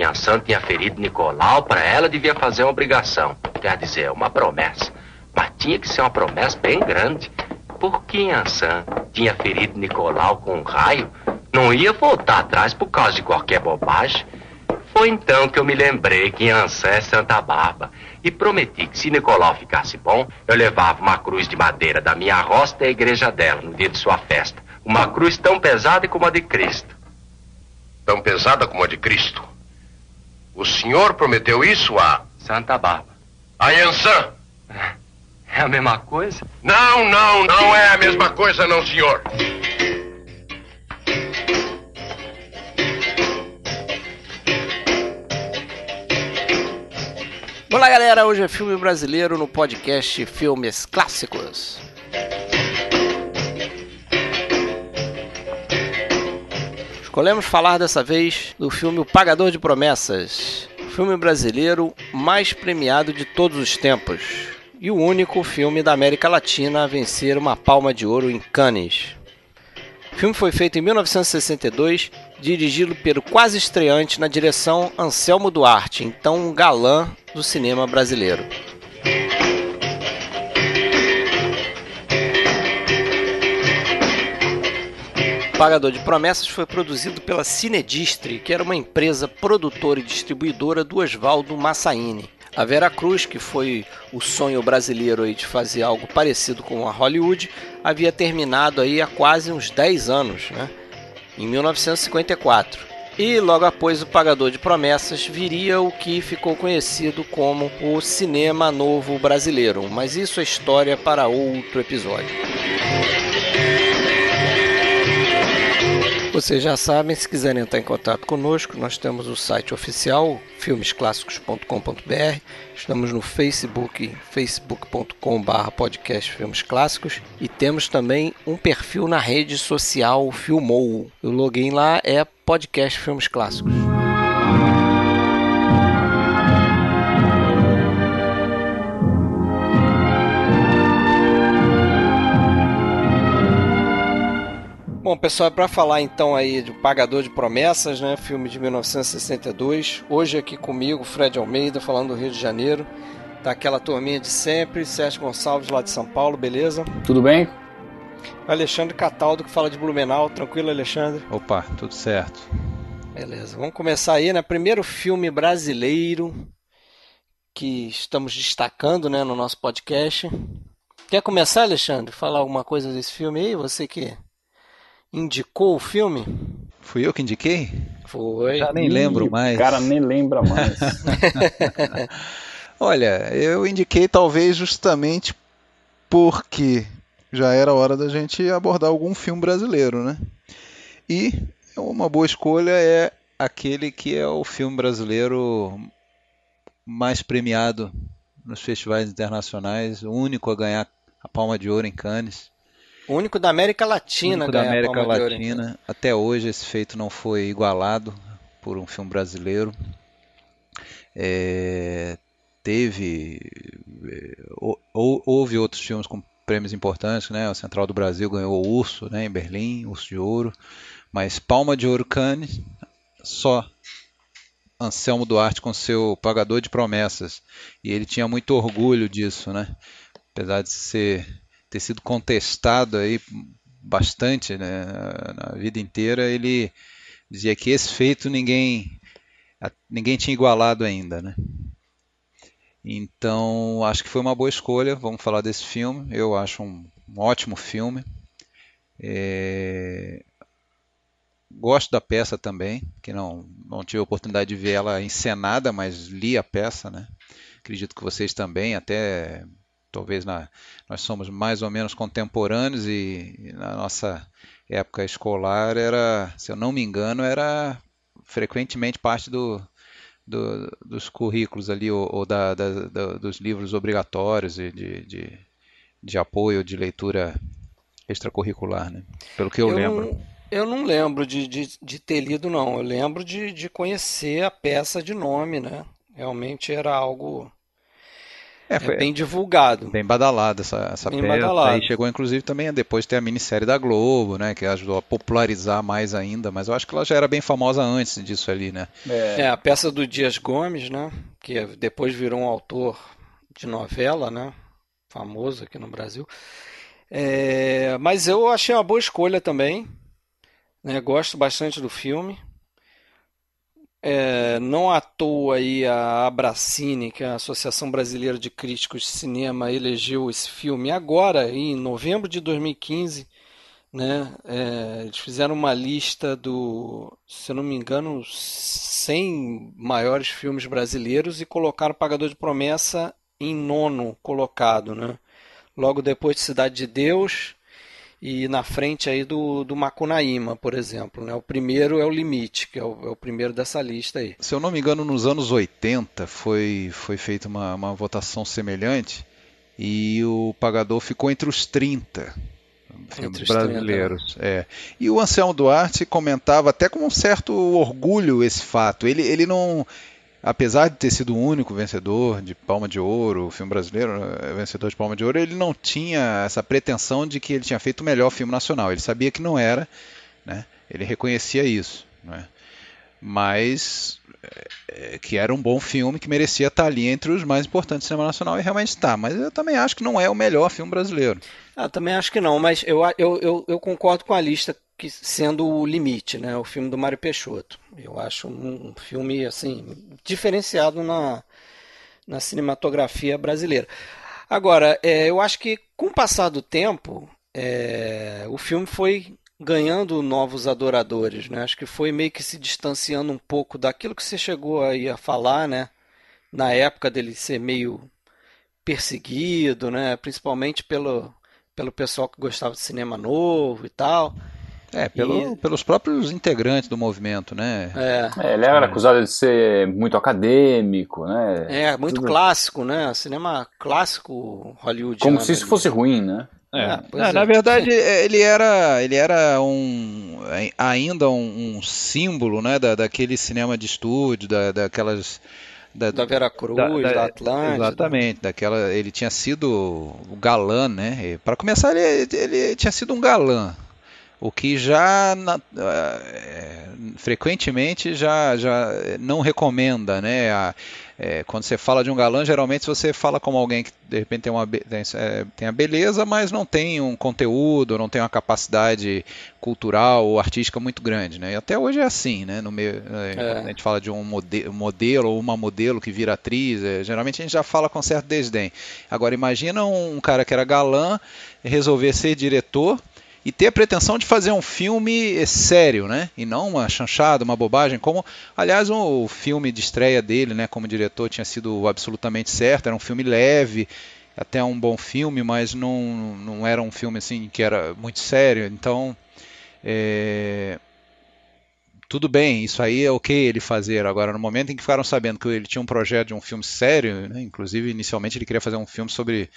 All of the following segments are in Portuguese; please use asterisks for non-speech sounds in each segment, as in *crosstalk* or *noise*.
que Ansan tinha ferido Nicolau, para ela devia fazer uma obrigação. Quer dizer, uma promessa. Mas tinha que ser uma promessa bem grande. Porque Ansan tinha ferido Nicolau com um raio, não ia voltar atrás por causa de qualquer bobagem. Foi então que eu me lembrei que Ansan é Santa Barba e prometi que se Nicolau ficasse bom, eu levava uma cruz de madeira da minha roça à igreja dela no dia de sua festa. Uma cruz tão pesada como a de Cristo. Tão pesada como a de Cristo? O senhor prometeu isso a. Santa Barba. A Yansan? É a mesma coisa? Não, não, não é a mesma coisa, não, senhor. Olá, galera. Hoje é filme brasileiro no podcast Filmes Clássicos. Escolhemos falar dessa vez do filme O Pagador de Promessas, filme brasileiro mais premiado de todos os tempos e o único filme da América Latina a vencer uma palma de ouro em Cannes. O filme foi feito em 1962, dirigido pelo quase estreante na direção Anselmo Duarte, então um galã do cinema brasileiro. Pagador de Promessas foi produzido pela Cinedistre, que era uma empresa produtora e distribuidora do Oswaldo Massaini. A Vera Cruz, que foi o sonho brasileiro aí de fazer algo parecido com a Hollywood, havia terminado aí há quase uns 10 anos, né? em 1954. E logo após o Pagador de Promessas viria o que ficou conhecido como o cinema novo brasileiro, mas isso é história para outro episódio. Vocês já sabem, se quiserem entrar em contato conosco, nós temos o site oficial filmesclassicos.com.br, estamos no Facebook, facebook.com.br podcast Filmes Clássicos e temos também um perfil na rede social Filmou. O login lá é podcast Filmes Clássicos. Bom, pessoal, para falar então aí de Pagador de Promessas, né, filme de 1962, hoje aqui comigo, Fred Almeida, falando do Rio de Janeiro, tá aquela turminha de sempre, Sérgio Gonçalves lá de São Paulo, beleza? Tudo bem? Alexandre Cataldo que fala de Blumenau, tranquilo, Alexandre? Opa, tudo certo. Beleza, vamos começar aí, né, primeiro filme brasileiro que estamos destacando, né, no nosso podcast. Quer começar, Alexandre? Falar alguma coisa desse filme aí, você que indicou o filme? Fui eu que indiquei? Foi. Já nem lembro mais. O cara nem lembra mais. *laughs* Olha, eu indiquei talvez justamente porque já era hora da gente abordar algum filme brasileiro, né? E uma boa escolha é aquele que é o filme brasileiro mais premiado nos festivais internacionais, o único a ganhar a Palma de Ouro em Cannes. O único da América Latina único da América Latina. Até hoje esse feito não foi igualado por um filme brasileiro. É, teve é, ou, houve outros filmes com prêmios importantes, né? O Central do Brasil ganhou o Urso, né? Em Berlim, Urso de Ouro. Mas Palma de Ouro Cannes, só Anselmo Duarte com seu Pagador de Promessas. E ele tinha muito orgulho disso, né? Apesar de ser ter sido contestado aí bastante né, na vida inteira, ele dizia que esse feito ninguém ninguém tinha igualado ainda, né? Então acho que foi uma boa escolha. Vamos falar desse filme. Eu acho um, um ótimo filme. É... Gosto da peça também, que não não tive a oportunidade de ver ela encenada, mas li a peça, né? Acredito que vocês também, até talvez na, nós somos mais ou menos contemporâneos e, e, na nossa época escolar era, se eu não me engano, era frequentemente parte do, do dos currículos ali ou, ou da, da, da, dos livros obrigatórios de, de, de, apoio de leitura extracurricular, né? Pelo que eu, eu lembro. Eu não lembro de, de, de, ter lido, não. Eu lembro de, de conhecer a peça de nome, né? Realmente era algo é, foi, é bem divulgado. Bem badalado essa, essa bem peça. Badalado. Aí chegou inclusive também depois de ter a minissérie da Globo, né? Que ajudou a popularizar mais ainda, mas eu acho que ela já era bem famosa antes disso ali, né? É, é a peça do Dias Gomes, né? Que depois virou um autor de novela, né? Famoso aqui no Brasil. É, mas eu achei uma boa escolha também. Né? Gosto bastante do filme. É, não à toa aí a Abracine, que é a Associação Brasileira de Críticos de Cinema, elegeu esse filme agora, em novembro de 2015. Né? É, eles fizeram uma lista do, se eu não me engano, 100 maiores filmes brasileiros e colocaram Pagador de Promessa em nono colocado. Né? Logo depois de Cidade de Deus, e na frente aí do, do Macunaíma, por exemplo. Né? O primeiro é o Limite, que é o, é o, primeiro dessa lista aí. Se eu não me engano, nos anos 80 foi, foi feita uma, uma votação semelhante e o pagador ficou entre os 30 filmes brasileiros. 30, né? é. E o Anselmo Duarte comentava até com um certo orgulho esse fato. Ele, ele não apesar de ter sido o único vencedor de Palma de Ouro, o filme brasileiro né, vencedor de Palma de Ouro, ele não tinha essa pretensão de que ele tinha feito o melhor filme nacional. Ele sabia que não era, né? ele reconhecia isso. Né? Mas é, que era um bom filme que merecia estar ali entre os mais importantes do cinema nacional e realmente está. Mas eu também acho que não é o melhor filme brasileiro. Ah, também acho que não, mas eu, eu, eu, eu concordo com a lista que sendo o limite, né? O filme do Mário Peixoto. Eu acho um filme assim diferenciado na, na cinematografia brasileira. Agora, é, eu acho que com o passar do tempo, é, o filme foi ganhando novos adoradores, né? Acho que foi meio que se distanciando um pouco daquilo que você chegou aí a falar, né? Na época dele ser meio perseguido, né? Principalmente pelo, pelo pessoal que gostava de cinema novo e tal. É, pelo, e... pelos próprios integrantes do movimento, né? É. é ele era acusado de ser muito acadêmico, né? É, muito Tudo... clássico, né? Cinema clássico hollywoodiano. Como se isso fosse ruim, né? É. Ah, é, na verdade, *laughs* ele era, ele era um, ainda um, um símbolo né, da, daquele cinema de estúdio, da, daquelas. Da, da Vera Cruz, da, da, da Atlântida. Exatamente, daquela, ele tinha sido o galã, né? Para começar, ele, ele tinha sido um galã, o que já na, é, frequentemente já, já não recomenda, né? A, é, quando você fala de um galã, geralmente você fala como alguém que de repente tem, uma, tem, é, tem a beleza, mas não tem um conteúdo, não tem uma capacidade cultural ou artística muito grande, né? E até hoje é assim, né? No meio, é, a gente fala de um modelo ou uma modelo que vira atriz, geralmente a gente já fala com certo desdém. Agora imagina um cara que era galã resolver ser diretor e ter a pretensão de fazer um filme sério, né? E não uma chanchada, uma bobagem, como, aliás, o filme de estreia dele, né, como diretor, tinha sido absolutamente certo, era um filme leve, até um bom filme, mas não, não era um filme assim que era muito sério. Então, é... tudo bem, isso aí é ok ele fazer. Agora, no momento em que ficaram sabendo que ele tinha um projeto de um filme sério, né, inclusive inicialmente ele queria fazer um filme sobre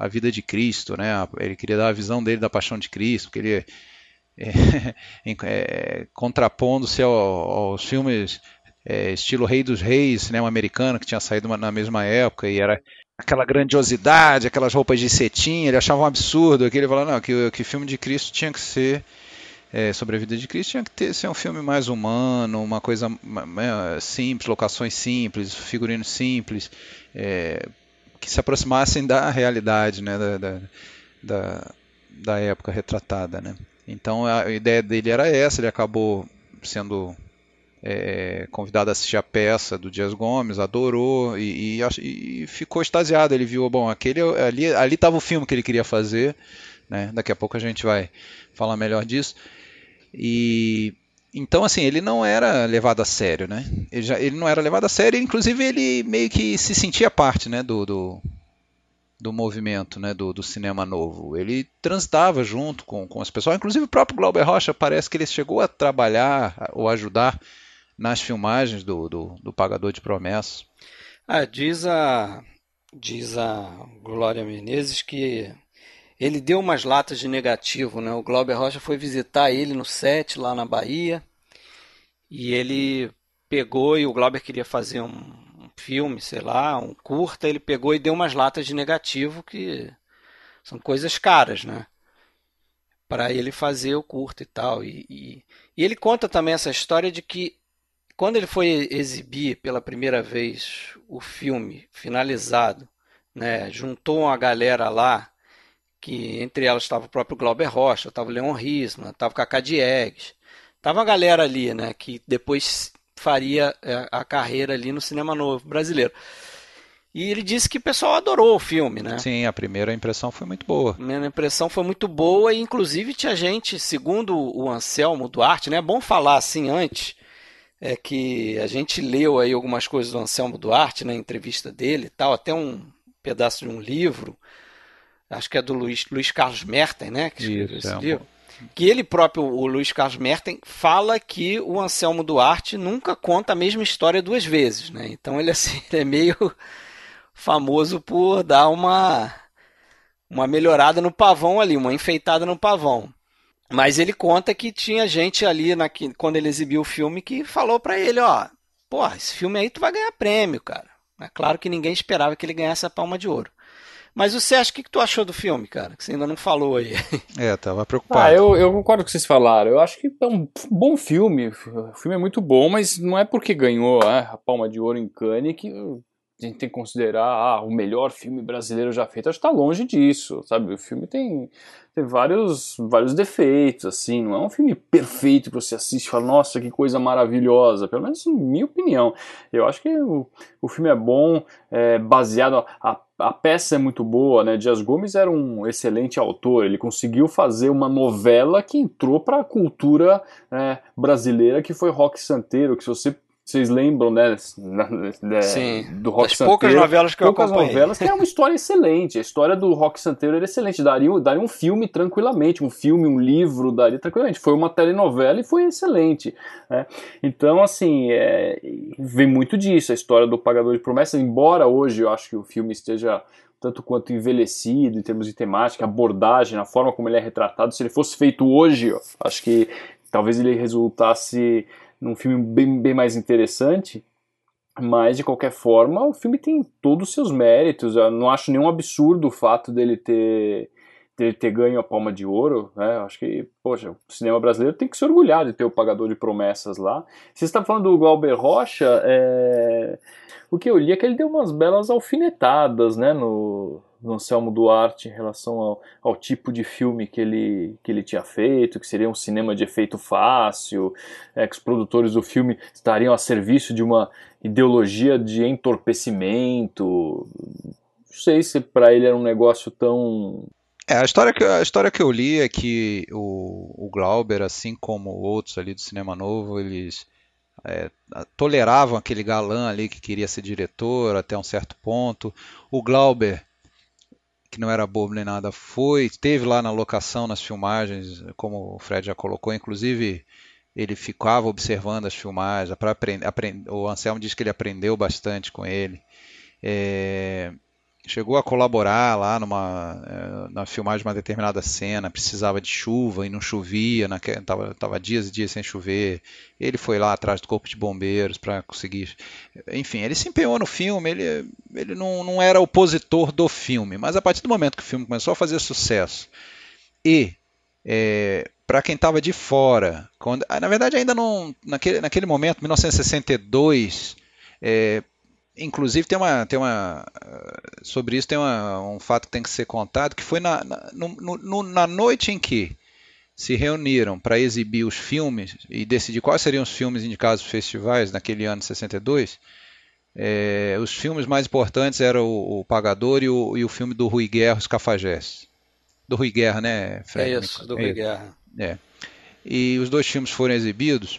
a vida de Cristo, né? Ele queria dar a visão dele da paixão de Cristo, ele é, *laughs* é, contrapondo-se ao, aos filmes é, estilo Rei dos Reis, cinema americano, que tinha saído na mesma época, e era aquela grandiosidade, aquelas roupas de cetim, ele achava um absurdo, que ele falava, não, que, que filme de Cristo tinha que ser, é, sobre a vida de Cristo, tinha que ter, ser um filme mais humano, uma coisa simples, locações simples, figurinos simples, é, que se aproximassem da realidade né, da, da, da, da época retratada. Né? Então a ideia dele era essa, ele acabou sendo é, convidado a assistir a peça do Dias Gomes, adorou e, e, e, ficou extasiado. Ele viu, bom, aquele ali estava o filme que ele queria fazer, né? Daqui a pouco a gente vai falar melhor disso. E então, assim, ele não era levado a sério, né? Ele, já, ele não era levado a sério, inclusive ele meio que se sentia parte, né, do, do, do movimento, né, do, do, cinema novo. Ele transitava junto com, com as pessoas, inclusive o próprio Glauber Rocha parece que ele chegou a trabalhar ou ajudar nas filmagens do, do, do Pagador de Promessas. Ah, diz a, diz a Glória Menezes que ele deu umas latas de negativo, né? O Glauber Rocha foi visitar ele no set lá na Bahia e ele pegou e o Glauber queria fazer um, filme, sei lá, um curta, ele pegou e deu umas latas de negativo que são coisas caras, né? Para ele fazer o curta e tal. E, e, e ele conta também essa história de que quando ele foi exibir pela primeira vez o filme finalizado, né, juntou uma galera lá, que entre elas estava o próprio Glauber Rocha, estava o Leon Risman, estava o Cacá Diegues, estava uma galera ali, né, que depois faria é, a carreira ali no cinema novo brasileiro. E ele disse que o pessoal adorou o filme, né? Sim, a primeira impressão foi muito boa. A primeira impressão foi muito boa e inclusive tinha gente, segundo o Anselmo Duarte, né? É bom falar assim antes, é que a gente leu aí algumas coisas do Anselmo Duarte na entrevista dele e tal, até um pedaço de um livro, acho que é do Luiz, Luiz Carlos Merten, né? Que escreveu Isso, esse é um livro que ele próprio, o Luiz Carlos Merten, fala que o Anselmo Duarte nunca conta a mesma história duas vezes, né? Então ele *laughs* assim ele é meio famoso por dar uma uma melhorada no pavão ali, uma enfeitada no pavão. Mas ele conta que tinha gente ali na, quando ele exibiu o filme que falou para ele, ó, porra, esse filme aí tu vai ganhar prêmio, cara. É claro que ninguém esperava que ele ganhasse a palma de ouro. Mas você acha o que, que tu achou do filme, cara? Que você ainda não falou aí. É, tava preocupado. Ah, eu, eu concordo com o que vocês falaram. Eu acho que é um bom filme. O filme é muito bom, mas não é porque ganhou é, a Palma de Ouro em Cannes que a gente tem que considerar ah, o melhor filme brasileiro já feito. Acho que tá longe disso, sabe? O filme tem, tem vários, vários defeitos, assim. Não é um filme perfeito que você assiste e fala, nossa, que coisa maravilhosa. Pelo menos em minha opinião. Eu acho que o, o filme é bom, é baseado... A, a peça é muito boa, né? Dias Gomes era um excelente autor. Ele conseguiu fazer uma novela que entrou para a cultura né, brasileira, que foi Rock Santeiro. Que se você vocês lembram, né? Sim, do Rock das Santeiro. poucas novelas que poucas eu acompanhei. novelas que é uma história excelente. A história do Rock Santeiro era excelente. Daria, daria um filme tranquilamente, um filme, um livro, daria tranquilamente. Foi uma telenovela e foi excelente. Né? Então, assim, é, vem muito disso, a história do Pagador de Promessas, embora hoje eu acho que o filme esteja tanto quanto envelhecido em termos de temática, abordagem, a forma como ele é retratado. Se ele fosse feito hoje, ó, acho que talvez ele resultasse num filme bem, bem mais interessante. Mas, de qualquer forma, o filme tem todos os seus méritos. Eu não acho nenhum absurdo o fato dele ter, dele ter ganho a palma de ouro. Né? Acho que, poxa, o cinema brasileiro tem que se orgulhar de ter o Pagador de Promessas lá. Você está falando do Glauber Rocha, é... o que eu li é que ele deu umas belas alfinetadas né, no, do Anselmo Duarte em relação ao, ao, tipo de filme que ele, que ele tinha feito, que seria um cinema de efeito fácil, é, que os produtores do filme estariam a serviço de uma ideologia de entorpecimento. Não sei se para ele era um negócio tão. É, a história, que, a história que eu li é que o, o Glauber, assim como outros ali do Cinema Novo, eles é, toleravam aquele galã ali que queria ser diretor até um certo ponto. O Glauber que não era bobo nem nada, foi, esteve lá na locação, nas filmagens, como o Fred já colocou, inclusive ele ficava observando as filmagens, para aprender, aprend, o Anselmo disse que ele aprendeu bastante com ele. É, chegou a colaborar lá numa eh, na filmagem de uma determinada cena, precisava de chuva e não chovia, estava tava dias e dias sem chover. Ele foi lá atrás do corpo de bombeiros para conseguir. Enfim, ele se empenhou no filme, ele, ele não, não era opositor do filme, mas a partir do momento que o filme começou a fazer sucesso e é, para quem estava de fora, quando, na verdade ainda não naquele, naquele momento, 1962, é, Inclusive tem uma, tem uma sobre isso tem uma, um fato que tem que ser contado que foi na, na, no, no, na noite em que se reuniram para exibir os filmes e decidir quais seriam os filmes indicados nos festivais naquele ano de 62. É, os filmes mais importantes eram o, o Pagador e o, e o, filme do Rui Guerra, Os Cafajés. Do Rui Guerra, né, Fred? É isso, do Rui Guerra. É. E os dois filmes foram exibidos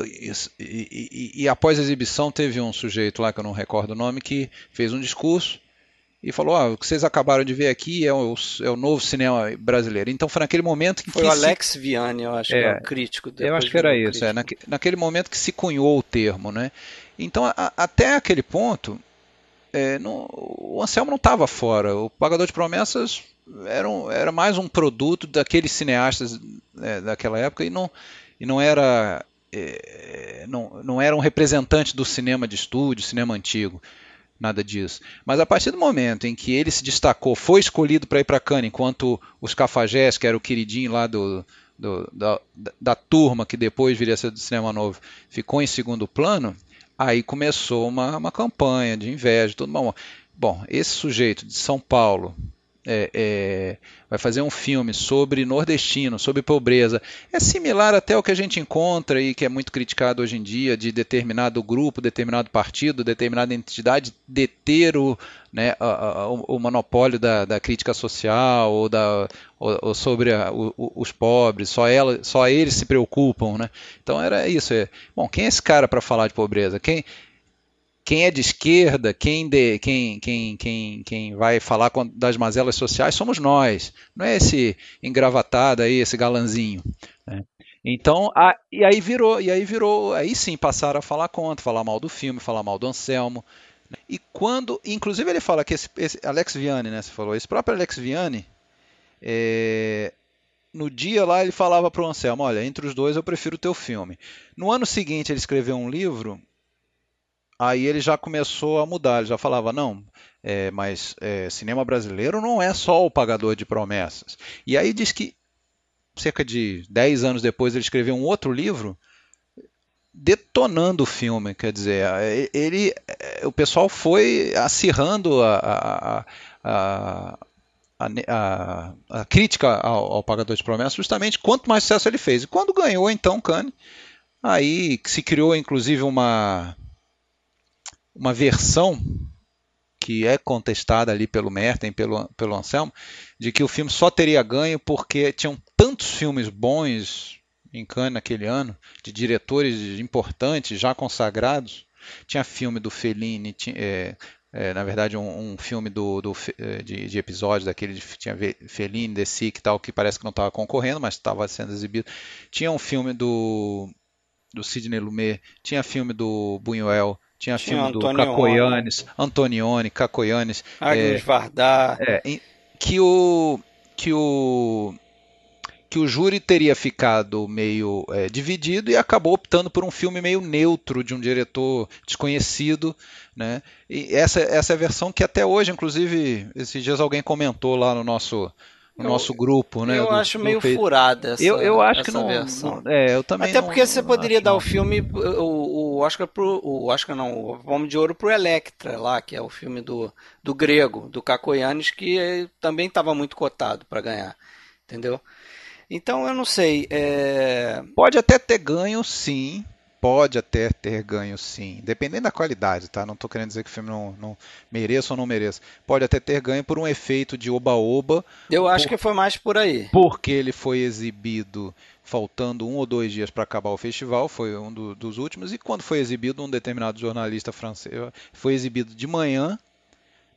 e, e, e, após a exibição teve um sujeito lá que eu não recordo o nome que fez um discurso e falou: ah, o que vocês acabaram de ver aqui é o, é o novo cinema brasileiro. Então foi naquele momento que. Foi o Alex se... Viane, eu acho, é, é o crítico. Eu acho que era isso, é, naque, naquele momento que se cunhou o termo. Né? Então, a, até aquele ponto, é, não, o Anselmo não estava fora. O Pagador de Promessas era, um, era mais um produto daqueles cineastas é, daquela época e não, e não era é, não, não era um representante do cinema de estúdio, cinema antigo, nada disso. Mas a partir do momento em que ele se destacou, foi escolhido para ir para Cannes, enquanto os Cafajés, que era o queridinho lá do, do, da, da, turma que depois viria a ser do cinema novo, ficou em segundo plano, aí começou uma, uma campanha de inveja, tudo bom. Bom, esse sujeito de São Paulo, é, é, vai fazer um filme sobre nordestino, sobre pobreza. É similar até ao que a gente encontra e que é muito criticado hoje em dia de determinado grupo, determinado partido, determinada entidade deter o, né, o, o monopólio da, da, crítica social ou, da, ou, ou sobre a, o, os pobres, só, ela, só eles se preocupam. Né? Então era isso. É, bom, quem é esse cara para falar de pobreza? Quem, quem é de esquerda, quem, de, quem, quem, quem, quem vai falar das mazelas sociais somos nós, não é esse engravatado aí, esse galanzinho. Né? Então, a, e aí virou, e aí virou, aí sim passaram a falar contra, falar mal do filme, falar mal do Anselmo. Né? E quando, inclusive ele fala que esse, esse Alex Vianney, né, você falou, esse próprio Alex Vianney, é, no dia lá ele falava para o Anselmo, olha, entre os dois eu prefiro o teu filme. No ano seguinte ele escreveu um livro aí ele já começou a mudar, ele já falava, não, é, mas é, cinema brasileiro não é só o pagador de promessas. E aí diz que, cerca de 10 anos depois, ele escreveu um outro livro detonando o filme, quer dizer, ele, o pessoal foi acirrando a, a, a, a, a crítica ao, ao, Pagador de Promessas, justamente quanto mais sucesso ele fez. E quando ganhou, então, Cannes, aí se criou inclusive uma uma versão que é contestada ali pelo Merten, pelo, pelo Anselmo, de que o filme só teria ganho porque tinham tantos filmes bons em Cannes naquele ano, de diretores importantes, já consagrados. Tinha filme do Fellini, tinha, é, é, na verdade um, um filme do, do é, de, de, episódios daquele de, tinha Fellini, The Sick tal, que parece que não estava concorrendo, mas estava sendo exibido. Tinha um filme do, do Sidney Lumet, tinha filme do Buñuel, tinha, Tinha filme do Cacoyanes, Antonioni, Cacoyanes. Agnes é, Vardar. É, que o que o que o júri teria ficado meio é, dividido e acabou optando por um filme meio neutro de um diretor desconhecido, né? E essa, essa é a versão que até hoje, inclusive, esses dias alguém comentou lá no nosso no eu, nosso grupo, né? Eu acho meio furada essa, eu, eu acho essa que não, versão. Não, é, eu também Até não, porque você poderia dar não. o filme, o, o Oscar pro. O Oscar não, o Palme de Ouro pro Electra lá, que é o filme do, do grego, do Cacoyanes, que também estava muito cotado para ganhar. Entendeu? Então eu não sei. É... Pode até ter ganho, sim pode até ter ganho sim, dependendo da qualidade, tá? Não estou querendo dizer que o filme não, não mereça ou não mereça. Pode até ter ganho por um efeito de oba-oba. Eu acho por... que foi mais por aí. Porque ele foi exibido faltando um ou dois dias para acabar o festival, foi um do, dos últimos, e quando foi exibido, um determinado jornalista francês foi exibido de manhã,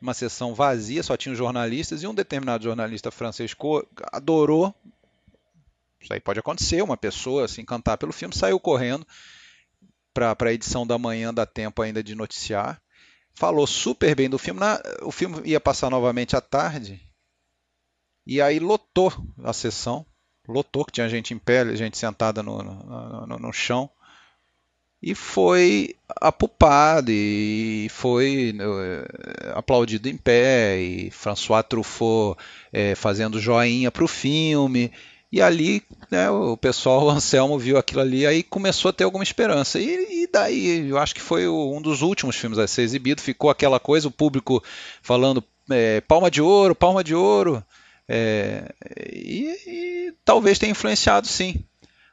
uma sessão vazia, só tinha jornalistas, e um determinado jornalista francês adorou. Isso aí pode acontecer, uma pessoa se encantar pelo filme, saiu correndo para a edição da manhã dá tempo ainda de noticiar. Falou super bem do filme. Na, o filme ia passar novamente à tarde. E aí lotou a sessão. Lotou, que tinha gente em pé, gente sentada no, no, no, no chão. E foi apupado e foi uh, aplaudido em pé. E François Truffaut é, fazendo joinha para o filme. E ali, né, o pessoal, *laughs* o Anselmo viu aquilo ali, aí começou a ter alguma esperança. E, e daí, eu acho que foi um dos últimos filmes a ser exibido. Ficou aquela coisa, o público falando é, palma de ouro, palma de ouro. É, e, e, talvez tenha influenciado sim,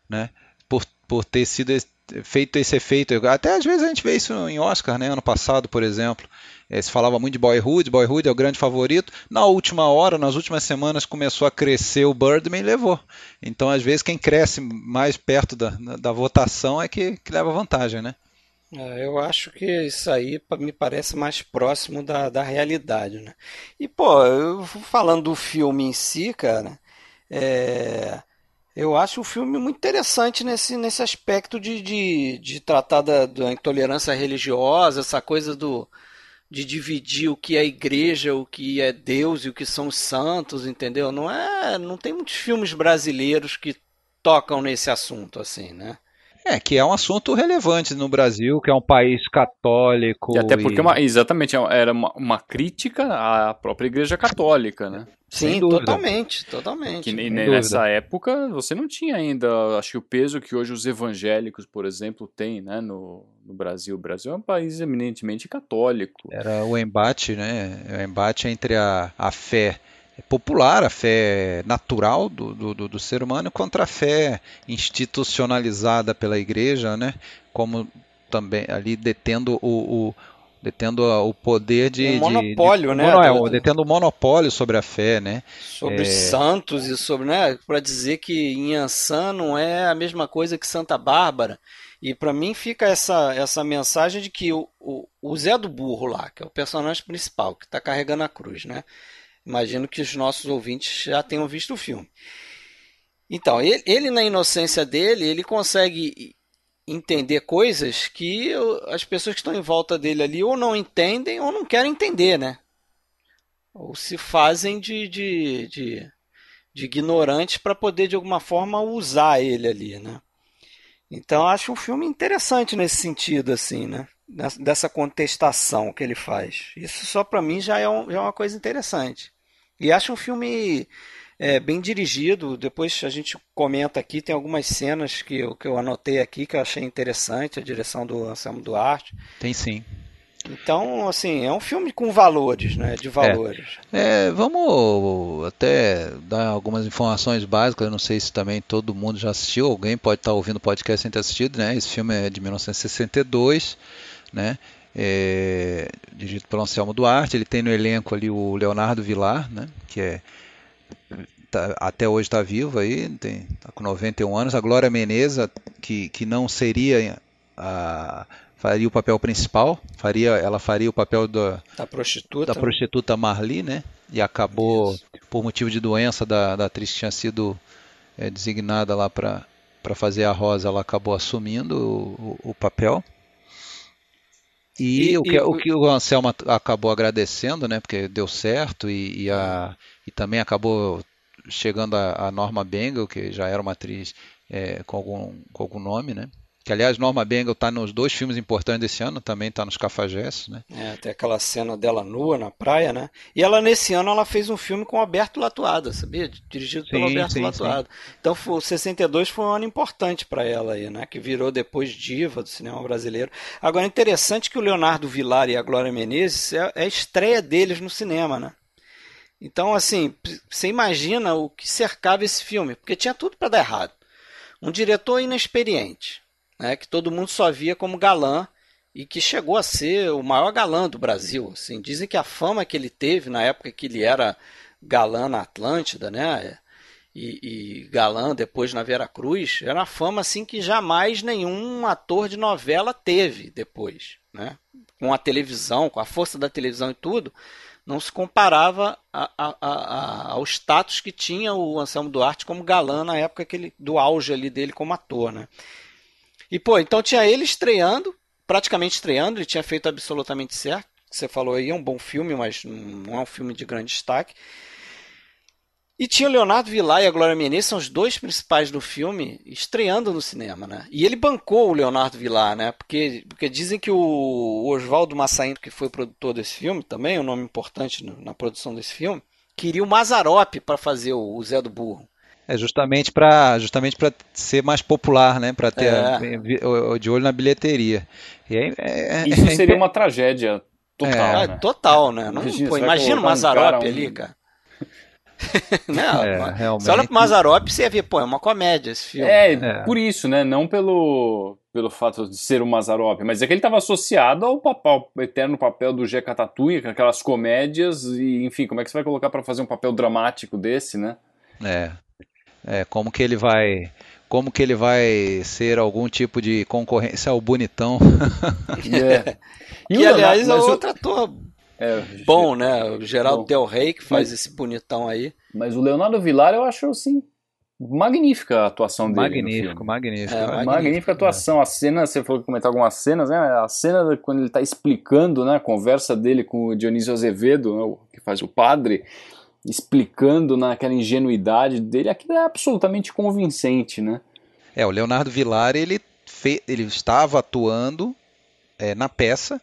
né? Por, por ter sido feito esse efeito. Até às vezes a gente vê isso em Oscar, né? Ano passado, por exemplo. É, se falava muito de Boyhood, Boyhood é o grande favorito. Na última hora, nas últimas semanas, começou a crescer o Birdman e levou. Então, às vezes, quem cresce mais perto da, da votação é que, que leva vantagem, né? É, eu acho que isso aí me parece mais próximo da, da realidade, né? E, pô, eu, falando do filme em si, cara, é, eu acho o filme muito interessante nesse, nesse aspecto de, de, de tratar da, da intolerância religiosa, essa coisa do, de dividir o que é igreja, o que é Deus e o que são os santos, entendeu? Não é, não tem muitos filmes brasileiros que tocam nesse assunto assim, né? É, que é um assunto relevante no Brasil, que é um país católico. E até porque, e... Uma, exatamente, era uma, uma, crítica à própria Igreja Católica, né? Sim, totalmente, totalmente. Que, nessa época você não tinha ainda, acho que o peso que hoje os evangélicos, por exemplo, têm né, no, no Brasil. O Brasil é um país eminentemente católico. Era o embate, né? O embate entre a, a fé popular, a fé natural do, do, do, ser humano contra a fé institucionalizada pela igreja, né? como também ali detendo o, o detendo o poder de um monopólio, de, de, né? Mono, detendo o monopólio sobre a fé, né? Sobre é... santos e sobre, né? Para dizer que Inhansã não é a mesma coisa que Santa Bárbara. E para mim fica essa essa mensagem de que o, o, o Zé do Burro lá, que é o personagem principal que está carregando a cruz, né? Imagino que os nossos ouvintes já tenham visto o filme. Então, ele, ele, na inocência dele, ele consegue entender coisas que as pessoas que estão em volta dele ali ou não entendem ou não querem entender, né? Ou se fazem de, de, de, de ignorantes para poder, de alguma forma, usar ele ali, né? Então, acho um filme interessante nesse sentido, assim, né? Dessa contestação que ele faz. Isso só para mim já é, um, já é uma coisa interessante. E acho um filme é, bem dirigido. Depois a gente comenta aqui, tem algumas cenas que eu, que eu anotei aqui que eu achei interessante, a direção do Anselmo Duarte. Tem sim. Então, assim, é um filme com valores, né? De valores. É, é, vamos até dar algumas informações básicas. Eu não sei se também todo mundo já assistiu. Alguém pode estar ouvindo o podcast sem ter assistido, né? Esse filme é de 1962, né? É, dirigido pelo Anselmo Duarte. Ele tem no elenco ali o Leonardo Vilar, né, que é tá, até hoje está vivo aí, tem, tá com 91 anos. A Glória Menezes, que, que não seria a faria o papel principal, faria, ela faria o papel da, da prostituta, da prostituta Marli, né? E acabou Isso. por motivo de doença da, da atriz que tinha sido é, designada lá para para fazer a Rosa, ela acabou assumindo o, o, o papel. E, e, o, que, e, o que o Anselmo acabou agradecendo, né? Porque deu certo e, e, a, e também acabou chegando a, a Norma Bengal, que já era uma atriz é, com, algum, com algum nome, né? Que, aliás, Norma Bengal está nos dois filmes importantes desse ano, também está nos Cafajestes, né? É, tem aquela cena dela nua na praia, né? E ela, nesse ano, ela fez um filme com Alberto Latuada, sabia? Dirigido sim, pelo Alberto sim, Latuada. Sim. Então, o 62 foi um ano importante para ela aí, né? Que virou depois diva do cinema brasileiro. Agora, é interessante que o Leonardo Vilar e a Glória Menezes é, é a estreia deles no cinema, né? Então, assim, você imagina o que cercava esse filme, porque tinha tudo para dar errado. Um diretor inexperiente, né, que todo mundo só via como galã e que chegou a ser o maior galã do Brasil. Assim, dizem que a fama que ele teve na época que ele era galã na Atlântida, né, e, e galã depois na Vera Cruz, era uma fama assim que jamais nenhum ator de novela teve depois, né? Com a televisão, com a força da televisão e tudo, não se comparava a, a, a, ao status que tinha o Anselmo Duarte como galã na época que ele, do auge ali dele como ator, né? E, pô, então tinha ele estreando, praticamente estreando, ele tinha feito absolutamente certo. Você falou aí, é um bom filme, mas não é um filme de grande destaque. E tinha o Leonardo Villar e a Glória Menezes, são os dois principais do filme, estreando no cinema, né? E ele bancou o Leonardo Villar, né? Porque, porque dizem que o Oswaldo Massaíno, que foi produtor desse filme, também um nome importante na produção desse filme, queria o Mazarop para fazer o Zé do Burro. É justamente para justamente para ser mais popular, né? Para ter é. o, de olho na bilheteria. Aí, é, é, Isso seria uma tragédia total. É, né? Total, né? Não, imagina, pô, imagina o Mazarop um... ali, cara. *laughs* não, é, realmente... Você olha pro Mazarop você ia ver, pô, é uma comédia esse filme. É, é, por isso, né? Não pelo, pelo fato de ser o Mazarop, mas é que ele estava associado ao, papel, ao eterno papel do G. Catatouille, aquelas comédias, e enfim, como é que você vai colocar para fazer um papel dramático desse, né? É, é, como que ele vai como que ele vai ser algum tipo de concorrência ao bonitão. *laughs* é. E que, aliás, é outro ator é, bom, né? O Geraldo bom. Del Rey, que faz mas, esse bonitão aí. Mas o Leonardo Vilar, eu acho, assim, magnífica a atuação dele. Magnífico, magnífico. É, magnífica. magnífica atuação. A cena, você falou que comentar algumas cenas, né? A cena quando ele está explicando, né? A conversa dele com o Dionísio Azevedo, né, que faz o padre explicando naquela ingenuidade dele, aquilo é absolutamente convincente, né? É, o Leonardo Vilar, ele fe, ele estava atuando é, na peça.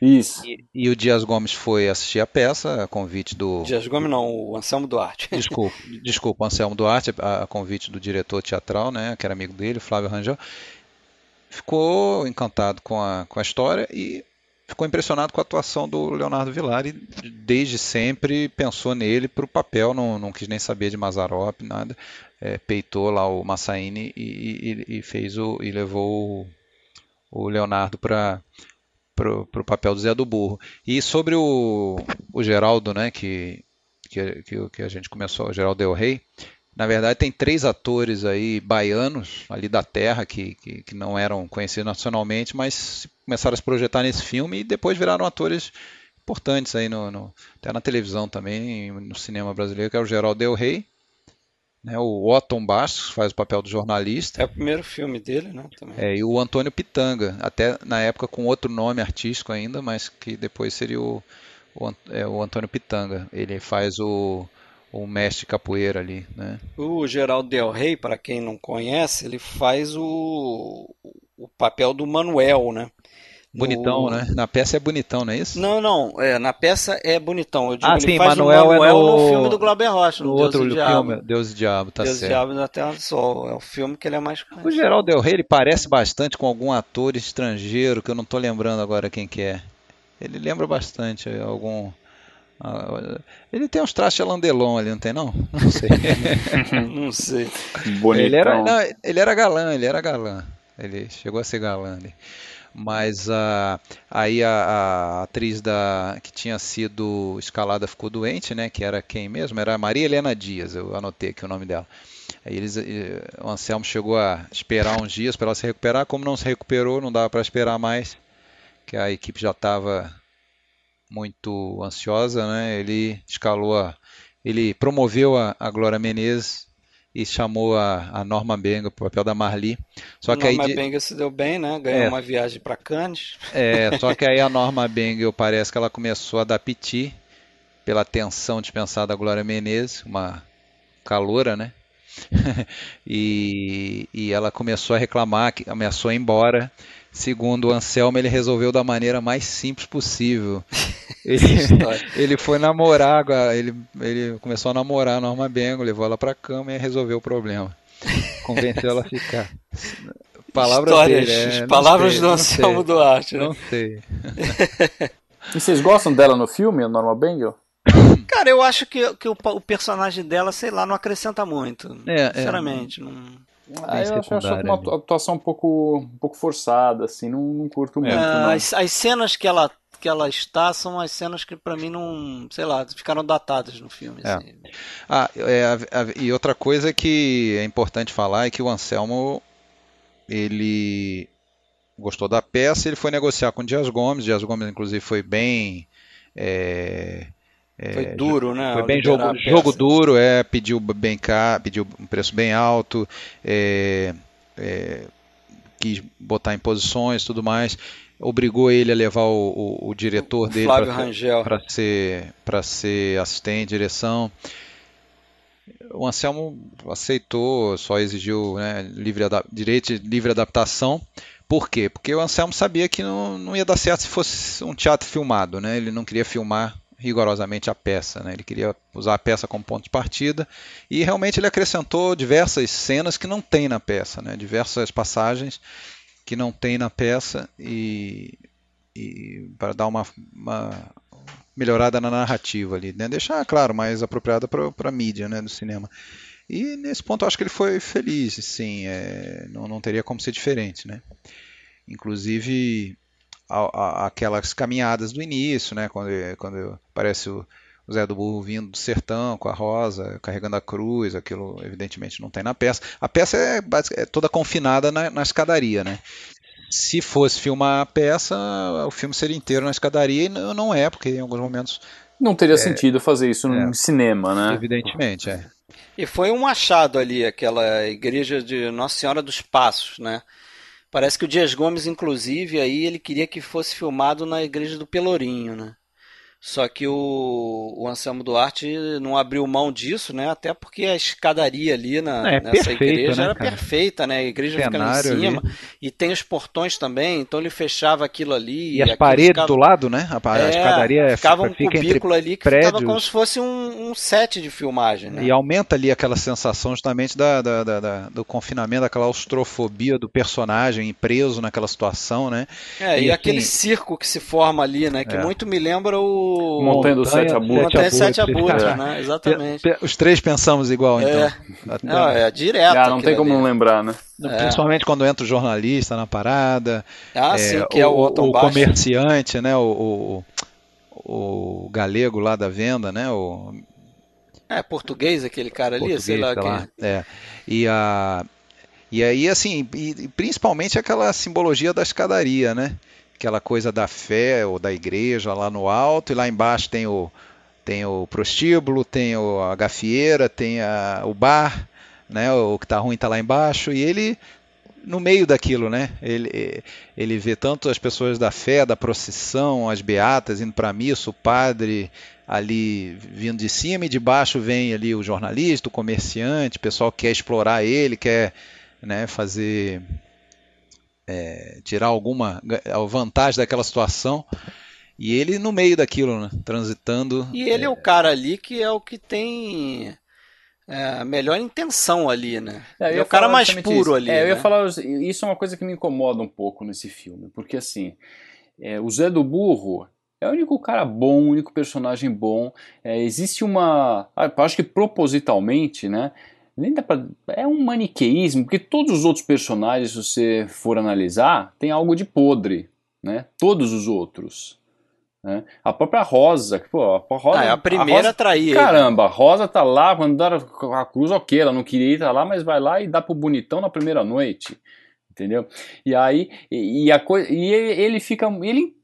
Isso. E, e, o Dias Gomes foi assistir a peça, a convite do. Dias Gomes não, o Anselmo Duarte. Desculpa, *laughs* desculpa, Anselmo Duarte, a, a convite do diretor teatral, né, que era amigo dele, Flávio Rangel. Ficou encantado com a, com a história e ficou impressionado com a atuação do Leonardo Vilar e desde sempre pensou nele para o papel, não, não quis nem saber de Mazarop, nada. É, peitou lá o Massaini e, e, e, fez o e levou o, o Leonardo para o papel do Zé do Burro. E sobre o, o Geraldo, né, que, que, que, a gente começou, o Geraldo Del Rey, na verdade, tem três atores aí baianos ali da terra que, que, que, não eram conhecidos nacionalmente, mas começaram a se projetar nesse filme e depois viraram atores importantes aí no, no até na televisão também, no cinema brasileiro, que é o Geraldo Del Rey, né, o Otton Bastos faz o papel do jornalista. É o primeiro filme dele, né? Também. É, e o Antônio Pitanga, até na época com outro nome artístico ainda, mas que depois seria o, o, é, o Antônio Pitanga. Ele faz o o mestre capoeira ali, né? O Geraldo Del Rey, para quem não conhece, ele faz o, o papel do Manuel, né? Bonitão, no... né? Na peça é bonitão, não é isso? Não, não. É, na peça é bonitão. Eu digo, ah, sim, Manuel, Manuel é no... no filme do Glauber Rocha, no, no Deus outro e Diabo. filme, Deus e Diabo, tá Deus certo. Deus e Diabo na Terra do Sol. É o filme que ele é mais O Geraldo Del Rey, ele parece bastante com algum ator estrangeiro, que eu não estou lembrando agora quem que é. Ele lembra bastante algum ah, ele tem uns traços de Alain Delon ali, não tem não? Não sei. *laughs* não sei. Bonitão. Ele era, não, ele era galã, ele era galã. Ele chegou a ser galã ali. Mas uh, aí a, a, atriz da, que tinha sido escalada ficou doente, né? Que era quem mesmo? Era Maria Helena Dias, eu anotei aqui o nome dela. Aí eles, o Anselmo chegou a esperar uns dias para ela se recuperar. Como não se recuperou, não dava para esperar mais, que a equipe já estava muito ansiosa, né? Ele escalou a, ele promoveu a, a Glória Menezes e chamou a, a Norma Benga para o papel da Marli. Só que Norma aí, Benga se deu bem, né? Ganhou é, uma viagem para Cannes. É, só que aí a *laughs* Norma Benga parece que ela começou a dar piti pela atenção dispensada da Glória Menezes, uma caloura, né? *laughs* e, e ela começou a reclamar, que ameaçou ir embora. Segundo o Anselmo, ele resolveu da maneira mais simples possível. Ele, *laughs* ele foi namorar, ele, ele começou a namorar a Norma Bengo, levou ela pra cama e resolveu o problema. Convenceu ela a ficar. Palavras Histórias, dele, é, palavras sei, do Anselmo sei, Duarte. Né? Não sei. e vocês gostam dela no filme, a Norma Bengal? *coughs* Cara, eu acho que, que o, o, personagem dela, sei lá, não acrescenta muito. É, sinceramente. É, não... Ah, eu acho, acho uma atuação um pouco, um pouco forçada, assim, não, não curto muito. É, as, as, cenas que ela, que ela está são as cenas que para mim não, sei lá, ficaram datadas no filme. É. Assim. Ah, é, e outra coisa que é importante falar é que o Anselmo, ele gostou da peça, ele foi negociar com o Dias Gomes, Dias Gomes inclusive foi bem... É, é, foi duro, né? Foi bem jogo, jogo duro, é, pediu bem caro, pediu um preço bem alto, é, é, quis botar em posições tudo mais, obrigou ele a levar o, o, o diretor o dele para ser, ser assistente, direção. O Anselmo aceitou, só exigiu né, livre direito de livre adaptação. Por quê? Porque o Anselmo sabia que não, não ia dar certo se fosse um teatro filmado, né? Ele não queria filmar rigorosamente a peça. Né? Ele queria usar a peça como ponto de partida e realmente ele acrescentou diversas cenas que não tem na peça, né? diversas passagens que não tem na peça e, e para dar uma, uma, melhorada na narrativa ali, né? deixar claro mais apropriada para a mídia né? do cinema. E nesse ponto eu acho que ele foi feliz, sim, é, não, não teria como ser diferente, né? Inclusive a, a, aquelas caminhadas do início, né? Quando, quando aparece o, o Zé do Burro vindo do sertão com a rosa, carregando a cruz, aquilo evidentemente não tem na peça. A peça é, é toda confinada na, na, escadaria, né? Se fosse filmar a peça, o filme seria inteiro na escadaria e não, não é, porque em alguns momentos. Não teria é, sentido fazer isso no é, cinema, né? Evidentemente, é. E foi um achado ali, aquela igreja de Nossa Senhora dos Passos, né? Parece que o Dias Gomes, inclusive, aí ele queria que fosse filmado na igreja do Pelourinho, né? Só que o, o Anselmo Duarte não abriu mão disso, né? Até porque a escadaria ali na, É, nessa perfeita, igreja né, era cara? perfeita, né? A igreja fica lá em cima e tem os portões também, então ele fechava aquilo ali. E as aquilo paredes ficava- do lado, né? A, a É, escadaria ficava um cubículo ali que prédios. ficava como se fosse um, um set de filmagem, né? E aumenta ali aquela sensação justamente da, da- da- da- do confinamento, da claustrofobia do personagem preso naquela situação, né? É, e, E, aquele assim, circo que se forma ali, né? Que É. muito me lembra o. Montanha do Sete Abutres. Montanha dos Sete Abutres, é. né? Exatamente. Os três pensamos igual, então. É. Até- Não, é direto. Ah, não tem como ali. não lembrar, né? É. Principalmente quando entra o jornalista na parada. Ah, é, sim, que é o Otton o comerciante, né? O, o, o galego lá da venda, né? O É, português aquele cara ali, sei português, lá. sei lá. É. E, a, e aí, assim, e principalmente aquela simbologia da escadaria, né? Aquela coisa da fé ou da igreja lá no alto, e lá embaixo tem o, tem o prostíbulo, tem o, a gafieira, tem a, o bar, né? O que tá ruim tá lá embaixo, e ele no meio daquilo, né? Ele, ele vê tanto as pessoas da fé, da procissão, as beatas indo para a missa, o padre ali vindo de cima e de baixo vem ali o jornalista, o comerciante, o pessoal que quer explorar ele, quer né, fazer é, tirar alguma vantagem daquela situação. E ele no meio daquilo, né, transitando. E ele é o cara ali que é o que tem é, a melhor intenção ali, né? É, é o cara mais puro isso. ali. É, eu ia né? falar, isso é uma coisa que me incomoda um pouco nesse filme, porque assim, é, o Zé do Burro é o único cara bom, o único personagem bom. É, existe uma, ah, acho que propositalmente, né? Nem dá pra, é um maniqueísmo, porque todos os outros personagens, se você for analisar, tem algo de podre, né? Todos os outros. Né? A própria Rosa, que, pô, a Rosa, Ah, é a primeira Rosa- a trair. Caramba, a Rosa tá lá, quando dá a cruz, ok, ela não queria ir tá lá, mas vai lá e dá pro bonitão na primeira noite. Entendeu? E aí, e, e a coisa. E ele, ele fica. Ele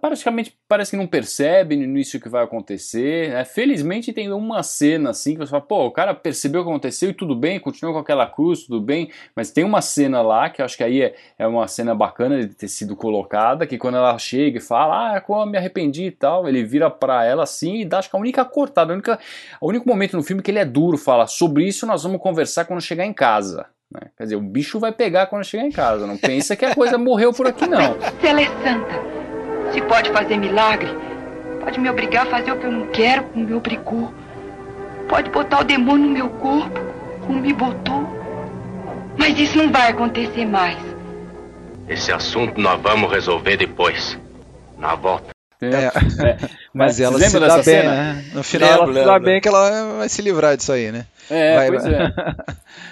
praticamente parece que não percebe no início o que vai acontecer. né? Felizmente tem uma cena assim que você fala, pô, o cara percebeu o que aconteceu e tudo bem, continua com aquela cruz, tudo bem. Mas tem uma cena lá que eu acho que aí é, é uma cena bacana de ter sido colocada, que quando ela chega e fala, ah, como eu me arrependi e tal, ele vira pra ela assim e dá acho que a única cortada, a única, o único momento no filme que ele é duro, fala, sobre isso nós vamos conversar quando chegar em casa. né? Quer dizer, o bicho vai pegar quando chegar em casa. Não pensa que a coisa morreu por aqui, não. Se ela é santa, se pode fazer milagre, pode me obrigar a fazer o que eu não quero, como me obrigou. Pode botar o demônio no meu corpo, como me botou. Mas isso não vai acontecer mais. Esse assunto nós vamos resolver depois. Na volta. Entendeu? É, mas Né? ela se dá bem, cena? né? No final Lembro, ela se dá bem que ela vai se livrar disso aí, né? É, Vai- pois é. *laughs*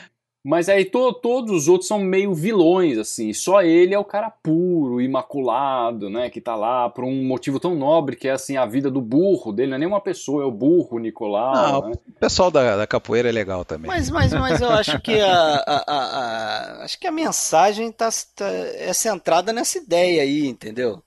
Mas aí to- todos os outros são meio vilões, assim. Só ele é o cara puro, imaculado, né? Que tá lá por um motivo tão nobre que é assim a vida do burro dele. Não é nem uma pessoa, é o burro, o Nicolau. Não, né? O pessoal da, da capoeira é legal também. Mas, mas, mas eu acho que a, a, a- a- acho que a mensagem tá, tá- é centrada nessa ideia aí, entendeu?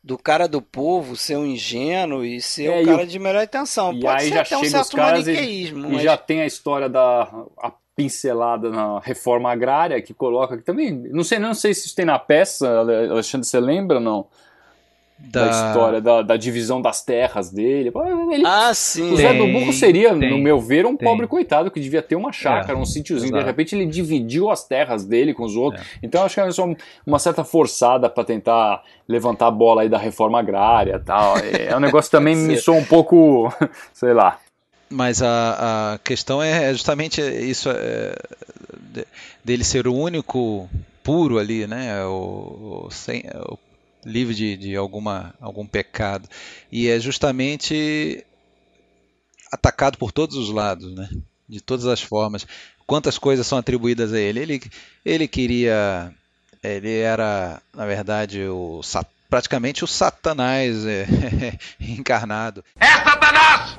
Do cara do povo ser um ingênuo e ser É, um e cara o- de melhor intenção. E Pode aí ser já até um certo e, maniqueísmo, e mas já tem a história da a pincelada na reforma agrária que coloca que também. Não sei, não sei se isso tem na peça, Alexandre, você lembra ou não? Da, história da, da divisão das terras dele. Ele, Ah, sim. O Zé Tem, do Burro seria, tem, no meu ver, um tem. pobre coitado que devia ter uma chácara, É, um sítiozinho. De repente ele dividiu as terras dele com os outros. Então acho que é só uma certa forçada para tentar levantar a bola aí da reforma agrária e tal. É um negócio que também *laughs* me soa um pouco, *laughs* sei lá. Mas a, a questão é justamente isso é, de- dele ser o único puro ali, né? O, o- sem, o livre de, de alguma, algum pecado. E é justamente atacado por todos os lados, né? De todas as formas. Quantas coisas são atribuídas a ele? Ele, ele queria. Ele era, na verdade, o, praticamente o Satanás é, *laughs* encarnado. É Satanás!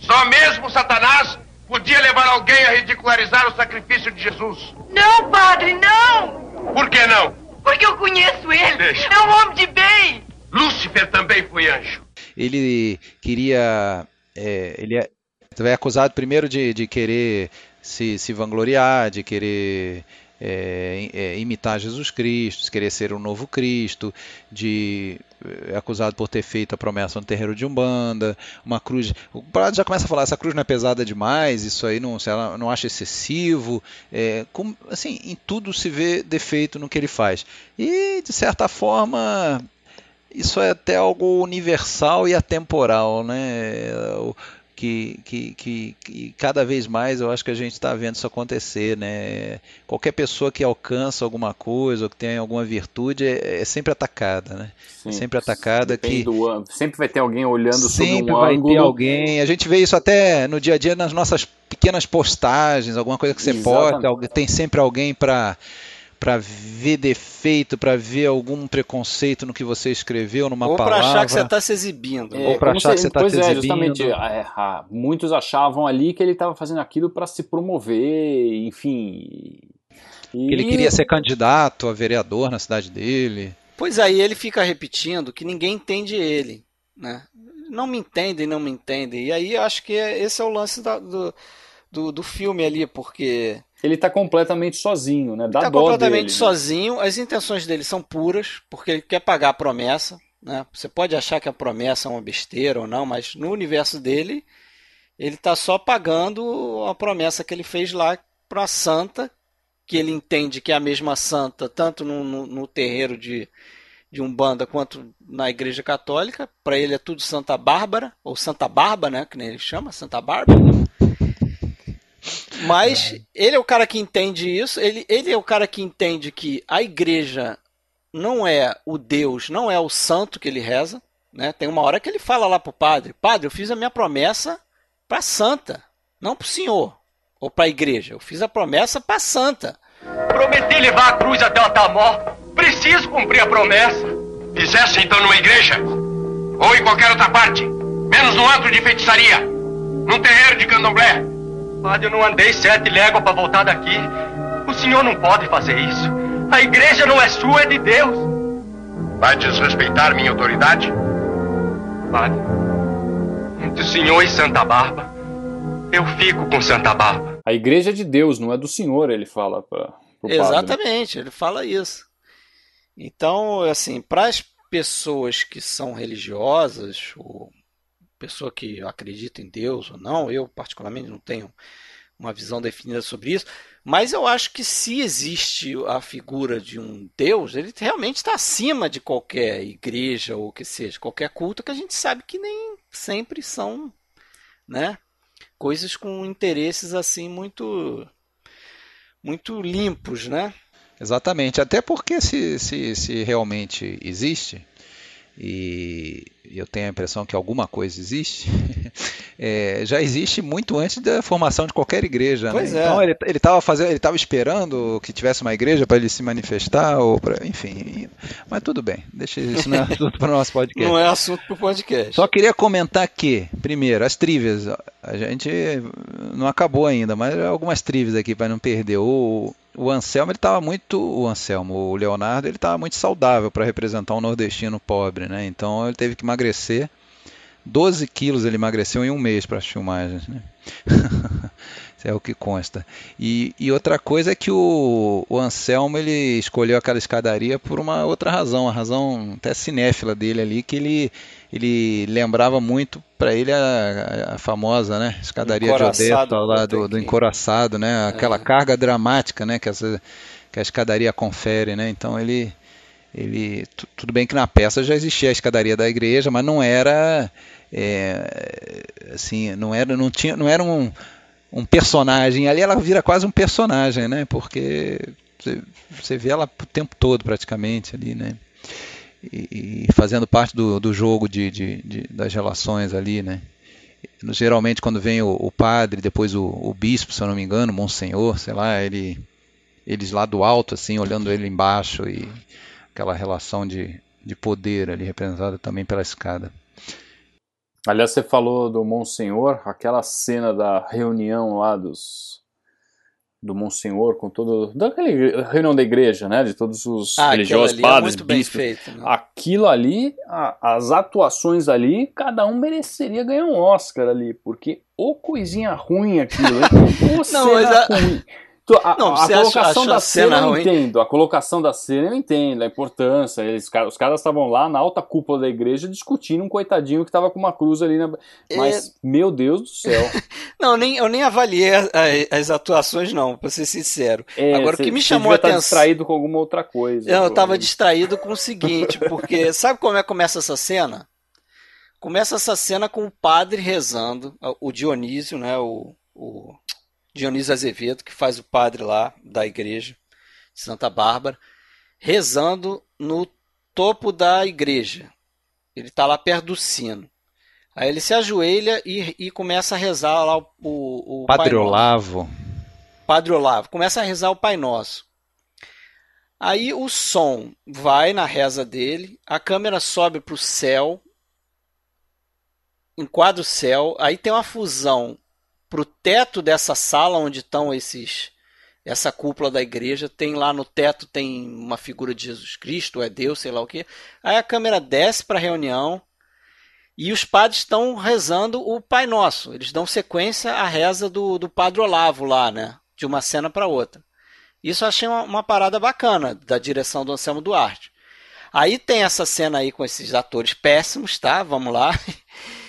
Só mesmo Satanás podia levar alguém a ridicularizar o sacrifício de Jesus. Não, padre, não! Por que não? Porque eu conheço ele. Deixa. É um homem de bem. Lúcifer também foi anjo. ele queria. é, ele é, é acusado primeiro de, de querer se, se vangloriar, de querer é, é, imitar Jesus Cristo, querer ser um novo Cristo, de é acusado por ter feito a promessa no terreiro de Umbanda, uma cruz. O Prado já começa a falar: essa cruz não é pesada demais, isso aí não, ela não acha excessivo. É, com, assim, em tudo se vê defeito no que ele faz. E, de certa forma, isso é até algo universal e atemporal, né? Que, que, que, que, cada vez mais eu acho que a gente está vendo isso acontecer, né? Qualquer pessoa que alcança alguma coisa ou que tem alguma virtude é, é sempre atacada, né? Sim, é sempre atacada que do, sempre vai ter alguém olhando sempre sobre um vai ângulo. ter alguém. A gente vê isso até no dia a dia nas nossas pequenas postagens, alguma coisa que você Exatamente. posta, tem sempre alguém para para ver defeito, para ver algum preconceito no que você escreveu numa Ou palavra. Ou para achar que você está se exibindo. É, Ou para achar que você está se é, exibindo. Justamente, é, muitos achavam ali que ele estava fazendo aquilo para se promover, enfim. E... Ele queria ser candidato a vereador na cidade dele. Pois aí ele fica repetindo que ninguém entende ele, né? Não me entendem, não me entendem. E aí acho que esse é o lance da, do, do, do filme ali, porque ele está completamente sozinho, né? Dá tá completamente dele, né? sozinho. Né? As intenções dele são puras, porque ele quer pagar a promessa. Né? Você pode achar que a promessa é uma besteira ou não, mas no universo dele, ele está só pagando a promessa que ele fez lá para a santa, que ele entende que é a mesma santa, tanto no, no, no terreiro de, de Umbanda quanto na Igreja Católica. Para ele é tudo Santa Bárbara, ou Santa Barba, né? que nem ele chama, Santa Bárbara. Mas ele é o cara que entende isso, ele, ele é o cara que entende que a igreja não é o Deus, não é o santo que ele reza. Né? Tem uma hora que ele fala lá pro padre: Padre, eu fiz a minha promessa para santa, não para o senhor ou para a igreja. Eu fiz a promessa para santa. Prometi levar a cruz até o Atamó. Preciso cumprir a promessa. Fizesse então numa igreja ou em qualquer outra parte, menos no antro de feitiçaria, num terreiro de candomblé. Padre, eu não andei sete léguas para voltar daqui. O senhor não pode fazer isso. A igreja não é sua, é de Deus. Vai desrespeitar minha autoridade? Padre, entre o senhor e Santa Barba, eu fico com Santa Barba. A igreja é de Deus, não é do senhor, ele fala para Exatamente, ele fala isso. Então, assim, para as pessoas que são religiosas, ou pessoa que acredita em Deus ou não, eu particularmente não tenho uma visão definida sobre isso, mas eu acho que se existe a figura de um Deus, ele realmente está acima de qualquer igreja ou que seja, qualquer culto que a gente sabe que nem sempre são, né, coisas com interesses assim muito muito limpos, né? Exatamente, até porque se, se, se realmente existe, e eu tenho a impressão que alguma coisa existe, *laughs* é, já existe muito antes da formação de qualquer igreja. Né? É. Então ele estava fazendo, ele estava esperando que tivesse uma igreja para ele se manifestar ou para, enfim. Mas tudo bem, deixa isso não é assunto para o nosso podcast. Não é assunto para o podcast. Só queria comentar que, primeiro, as trivias. A gente não acabou ainda, mas algumas trivias aqui para não perder. O, o Anselmo ele estava muito o Anselmo, o Leonardo ele estava muito saudável para representar um nordestino pobre, né? Então ele teve que emagrecer. 12 quilos ele emagreceu em um mês para as filmagens, né? *laughs* É o que consta. E, e outra coisa é que o, o, Anselmo ele escolheu aquela escadaria por uma outra razão, a razão até cinéfila dele ali, que ele, ele lembrava muito para ele a, a, famosa né, escadaria de Odessa lá do, do encoraçado, né? Aquela é. carga dramática né, que, essa, que a escadaria confere, né? Então ele ele tudo bem que na peça já existia a escadaria da igreja, mas não era é, assim, não era não tinha não era um um personagem. Ali ela vira quase um personagem, né? Porque você, vê ela o tempo todo praticamente ali, né? E, fazendo parte do, do jogo de, de, de, das relações ali, né? Geralmente quando vem o, o padre, depois o, o, bispo, se eu não me engano, monsenhor, sei lá, ele, eles lá do alto, assim, olhando ele embaixo e aquela relação de, de poder ali representada também pela escada. Aliás, você falou do Monsenhor, aquela cena da reunião lá dos do Monsenhor com todo daquele reunião da igreja, né, de todos os ah, religiosos, é padres, é bispos. Feito, né? Aquilo ali, a, as atuações ali, cada um mereceria ganhar um Oscar ali, porque o coisinha ruim aquilo, hein? *laughs* Não, mas a... ruim. A, não, a colocação da cena, cena eu entendo. A colocação da cena eu entendo, a importância. Eles, os caras estavam lá na alta cúpula da igreja discutindo um coitadinho que tava com uma cruz ali. Na... Mas, é... meu Deus do céu. *laughs* não, nem, eu nem avaliei as, as atuações, não, pra ser sincero. É, Agora, cê, o que me chamou a atenção. distraído com alguma outra coisa. Não, eu tava distraído com o seguinte, porque *laughs* sabe como é que começa essa cena? Começa essa cena com o padre rezando, o Dionísio, né? O, o Dionísio Azevedo, que faz o padre lá da igreja de Santa Bárbara, rezando no topo da igreja. Ele está lá perto do sino. Aí ele se ajoelha e, e começa a rezar lá o, o, o Padre Olavo. Padre Olavo. Começa a rezar o Pai Nosso. Aí o som vai na reza dele, a câmera sobe para o céu, enquadra o céu, aí tem uma fusão pro teto dessa sala onde estão esses essa cúpula da igreja, tem lá no teto tem uma figura de Jesus Cristo, é Deus, sei lá o que. Aí a câmera desce para a reunião e os padres estão rezando o Pai Nosso. Eles dão sequência à reza do, do Padre Olavo lá, né? De uma cena para outra. Isso eu achei uma, uma, parada bacana da direção do Anselmo Duarte. Aí tem essa cena aí com esses atores péssimos, tá? Vamos lá. *laughs*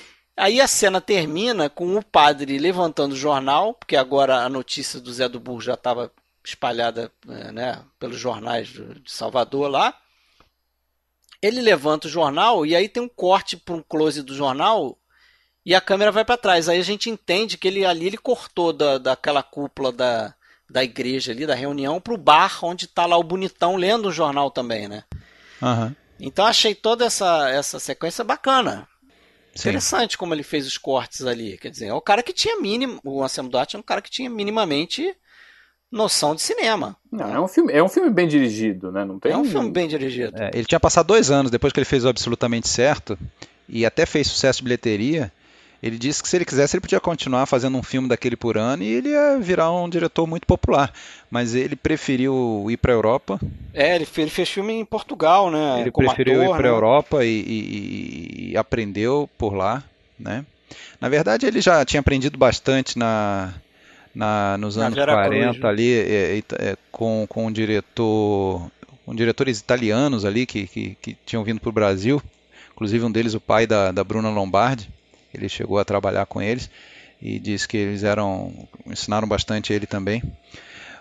Aí a cena termina com o padre levantando o jornal, porque agora a notícia do Zé do Burro já estava espalhada é, né, pelos jornais de Salvador lá. Ele levanta o jornal e aí tem um corte para um close do jornal e a câmera vai para trás. Aí a gente entende que ele ali ele cortou da, daquela cúpula da, da igreja ali, da reunião, para o bar onde está lá o bonitão lendo o jornal também, né? Uhum. Então achei toda essa, essa sequência bacana. Interessante como ele fez os cortes ali. Quer dizer, é o cara que tinha mínimo. O Anselmo Duarte é um cara que tinha minimamente noção de cinema. Não, é um filme, é um filme bem dirigido, né? Não tem é um filme bem dirigido. É, ele tinha passado dois anos depois que ele fez o Absolutamente Certo e até fez sucesso de bilheteria. Ele disse que se ele quisesse ele podia continuar fazendo um filme daquele por ano e ele ia virar um diretor muito popular. Mas ele preferiu ir para a Europa. É, ele fez, ele fez, filme em Portugal, né? Ele preferiu ator, ir para a né? Europa e, e, e, aprendeu por lá, né? Na verdade, ele já tinha aprendido bastante na, na nos anos na 40 Cruz, ali é, é, com, com um diretor, com diretores italianos ali que, que, que tinham vindo para o Brasil. Inclusive um deles, o pai da, da Bruna Lombardi ele chegou a trabalhar com eles e disse que eles eram ensinaram bastante ele também.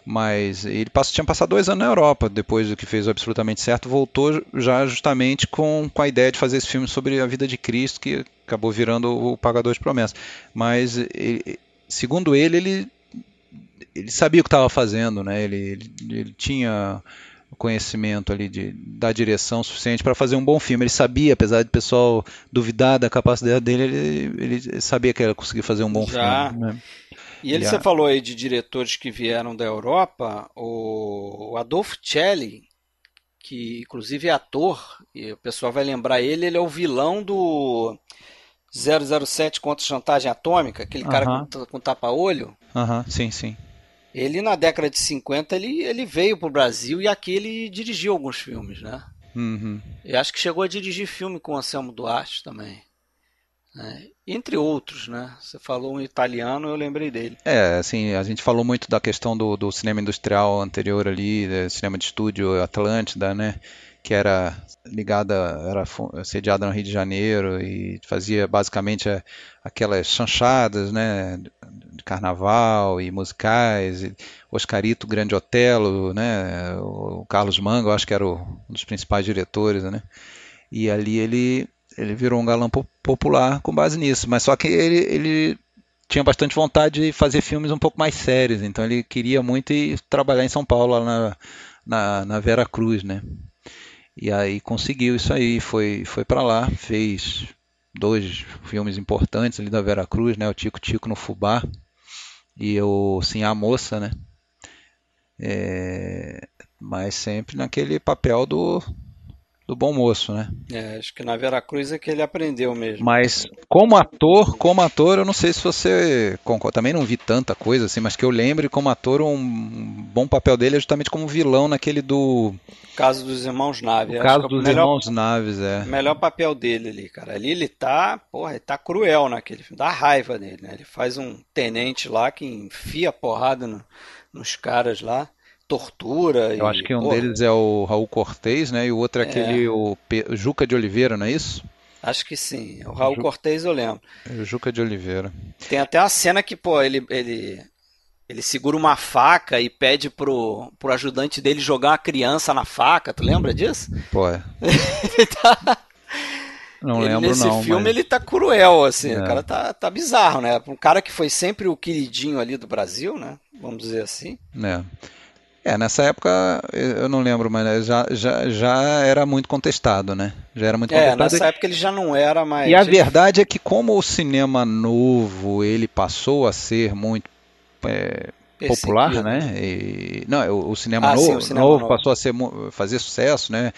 Mas ele passou, tinha passado dois anos na Europa, depois do que fez absolutamente certo, voltou já justamente com, com a ideia de fazer esse filme sobre a vida de Cristo, que acabou virando o Pagador de Promessas. Mas, ele, segundo ele, ele, ele sabia o que estava fazendo, né? ele, ele, ele tinha conhecimento ali de, da direção suficiente para fazer um bom filme. Ele sabia, apesar de o pessoal duvidar da capacidade dele, ele, ele sabia que ele conseguir fazer um bom Já. filme. Né? E ele, você falou aí de diretores que vieram da Europa, o Adolfo Celli, que inclusive é ator, e o pessoal vai lembrar ele, ele é o vilão do 007 contra chantagem atômica, aquele uh -huh. cara com, com tapa-olho. Aham, uh -huh. sim, sim. Ele, na década de 50, ele, ele veio para o Brasil e aqui ele dirigiu alguns filmes, né? Uhum. Eu acho que chegou a dirigir filme com Anselmo Duarte também. Né? Entre outros, né? Você falou um italiano, eu lembrei dele. É, assim, a gente falou muito da questão do, do cinema industrial anterior ali, cinema de estúdio Atlântida, né? que era ligada, era sediada no Rio de Janeiro e fazia basicamente aquelas chanchadas, né, de carnaval e musicais, e Oscarito, Grande Otelo, né, o Carlos Manga, acho que era o, um dos principais diretores, né, e ali ele ele virou um galã popular com base nisso, mas só que ele, ele tinha bastante vontade de fazer filmes um pouco mais sérios, então ele queria muito ir trabalhar em São Paulo, lá na, na, na Vera Cruz, né? E aí conseguiu isso aí, foi, foi para lá, fez dois filmes importantes ali da Vera Cruz, né? O Tico Tico no Fubá e o Sim a Moça, né? É, mas sempre naquele papel do, do bom moço, né? É, acho que na Veracruz é que ele aprendeu mesmo. Mas como ator, como ator, eu não sei se você concorda, também não vi tanta coisa assim, mas que eu lembre como ator um bom papel dele é justamente como vilão naquele do caso dos irmãos Naves. O caso dos melhor, irmãos Naves, é. Melhor papel dele ali, cara. Ali ele tá, porra, ele tá cruel naquele filme, dá raiva dele, né? Ele faz um tenente lá que enfia porrada no, nos caras lá tortura. Eu e, acho que um porra. deles é o Raul Cortez, né? E o outro é, é. aquele o Juca de Oliveira, não é isso? Acho que sim. O Raul Ju... Cortez eu lembro. É o Juca de Oliveira. Tem até uma cena que, pô, ele, ele, ele segura uma faca e pede pro, pro ajudante dele jogar uma criança na faca. Tu lembra disso? Pô, é. *laughs* ele tá... Não ele, lembro nesse não. Nesse filme mas... ele tá cruel, assim. É. O cara tá, tá bizarro, né? Um cara que foi sempre o queridinho ali do Brasil, né? Vamos dizer assim. É. É, nessa época eu não lembro, mas já, já, já era muito contestado, né? Já era muito contestado. É, nessa época ele já não era mais. E a verdade é que como o cinema novo ele passou a ser muito é, popular, né? E, não, o, o cinema, ah, novo, sim, o cinema novo, novo, passou a ser, fazer sucesso, né?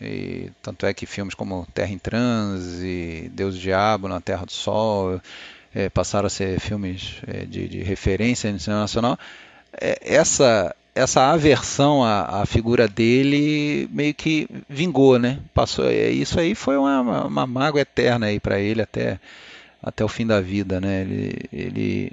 E, tanto é que filmes como Terra em Transe, Deus e Diabo na Terra do Sol é, passaram a ser filmes é, de, de referência no cinema nacional. É, essa essa aversão à, à, figura dele meio que vingou, né? Passou, isso aí foi uma, uma, mágoa eterna aí para ele até, até o fim da vida, né? Ele, ele,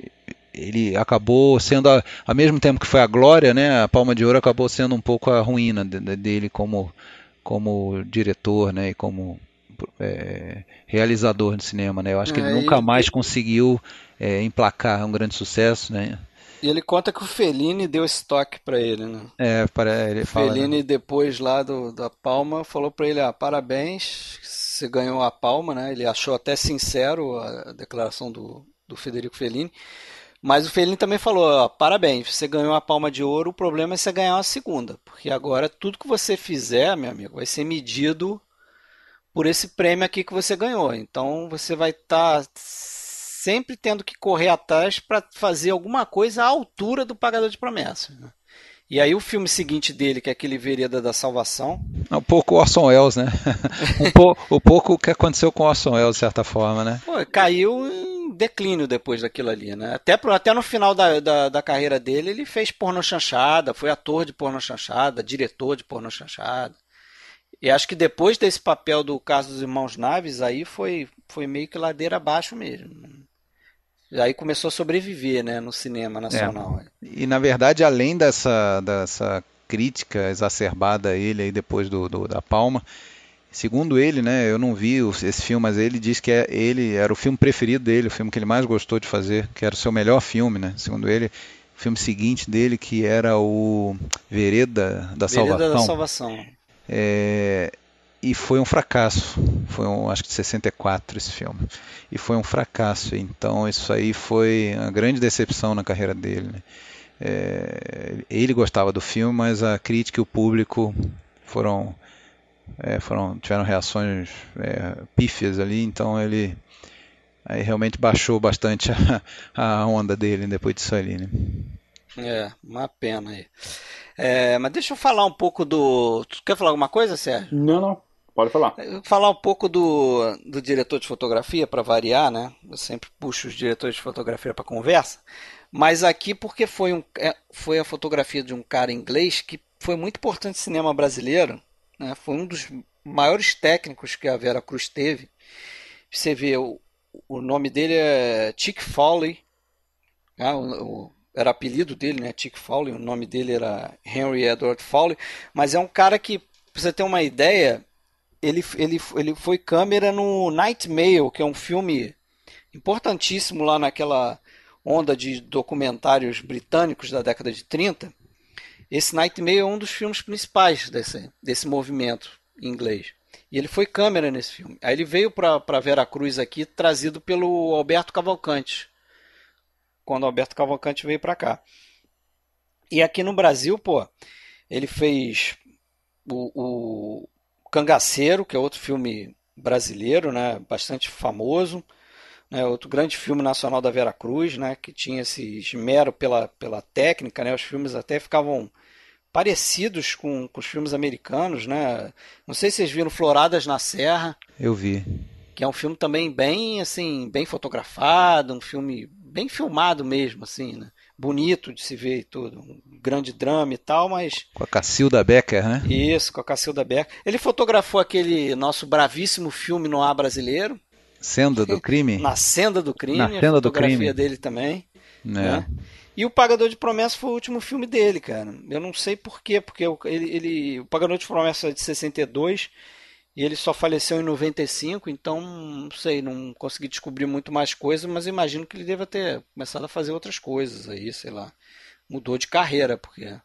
ele acabou sendo, a, ao mesmo tempo que foi a glória, né? A Palma de Ouro acabou sendo um pouco a ruína de, de, dele como, como diretor, né? E como é, realizador de cinema, né? Eu acho que ele é, nunca mais conseguiu é, emplacar um grande sucesso, né? E ele conta que o Fellini deu esse toque para ele, né? É, para ele fala. Fellini né? depois lá do, da Palma falou para ele: ah, parabéns, você ganhou a Palma, né? Ele achou até sincero a declaração do, do Federico Fellini. Mas o Fellini também falou: ó, parabéns, você ganhou a Palma de Ouro. O problema é você ganhar uma segunda, porque agora tudo que você fizer, meu amigo, vai ser medido por esse prêmio aqui que você ganhou. Então você vai estar tá sempre tendo que correr atrás para fazer alguma coisa à altura do pagador de promessas. Né? E aí o filme seguinte dele, que é aquele Vereda da Salvação. É um pouco Orson Welles, né? *laughs* um, po, um pouco o que aconteceu com Orson Welles, de certa forma, né? Pô, caiu em declínio depois daquilo ali, né? Até, até no final da, da, da carreira dele, ele fez porno chanchada, foi ator de porno chanchada, diretor de porno chanchada. E acho que depois desse papel do caso dos Irmãos Naves, aí foi, foi meio que ladeira abaixo mesmo. Aí começou a sobreviver né, no cinema nacional. É. E na verdade, além dessa, dessa crítica exacerbada a ele aí depois do, do, da Palma, segundo ele, né, eu não vi esse filme, mas ele diz que é, ele era o filme preferido dele, o filme que ele mais gostou de fazer, que era o seu melhor filme, né? Segundo ele, o filme seguinte dele que era o Vereda da Salvação. Vereda da Salvação. É, e foi um fracasso. Foi um, acho que de 64 esse filme. E foi um fracasso. Então isso aí foi uma grande decepção na carreira dele. Né? É, ele gostava do filme, mas a crítica e o público foram, é, foram tiveram reações é, pífias ali. Então ele aí realmente baixou bastante a, a onda dele depois disso ali. Né? É, uma pena aí. É, mas deixa eu falar um pouco do. Tu quer falar alguma coisa, Sérgio? Não, não. Pode falar. Falar um pouco do, do diretor de fotografia, para variar, né? Eu sempre puxo os diretores de fotografia para conversa. Mas aqui porque foi, um, é, foi a fotografia de um cara inglês que foi muito importante no cinema brasileiro. Né? Foi um dos maiores técnicos que a Vera Cruz teve. Você vê, o, o nome dele é Chick Foley. Né? O, o, era apelido dele, né? Chick Foley. O nome dele era Henry Edward Foley. Mas é um cara que, pra você ter uma ideia, ele, ele, ele foi câmera no Night Mail, que é um filme importantíssimo lá naquela onda de documentários britânicos da década de 30. Esse Night Mail é um dos filmes principais desse, desse movimento em inglês. E ele foi câmera nesse filme. Aí ele veio para Vera Cruz aqui, trazido pelo Alberto Cavalcante. Quando Alberto Cavalcante veio para cá. E aqui no Brasil, pô, ele fez o, o Cangaceiro, que é outro filme brasileiro, né, bastante famoso, né, outro grande filme nacional da Vera Cruz, né, que tinha esse esmero pela, pela técnica, né, os filmes até ficavam parecidos com, com os filmes americanos, né? Não sei se vocês viram Floradas na Serra. Eu vi. Que é um filme também bem, assim, bem fotografado, um filme bem filmado mesmo, assim, né? Bonito de se ver e tudo. Um grande drama e tal, mas. Com a Cacilda Becker, né? Isso, com a Cacilda Becker. Ele fotografou aquele nosso bravíssimo filme no ar brasileiro. Senda do *laughs* Crime? Na Senda do Crime. Na Senda do Crime. dele também. É. Né? E o Pagador de Promessas foi o último filme dele, cara. Eu não sei porquê, porque ele, ele, o Pagador de Promessas é de 62 e ele só faleceu em 95, então não sei, não consegui descobrir muito mais coisas, mas imagino que ele deva ter começado a fazer outras coisas aí, sei lá. Mudou de carreira, porque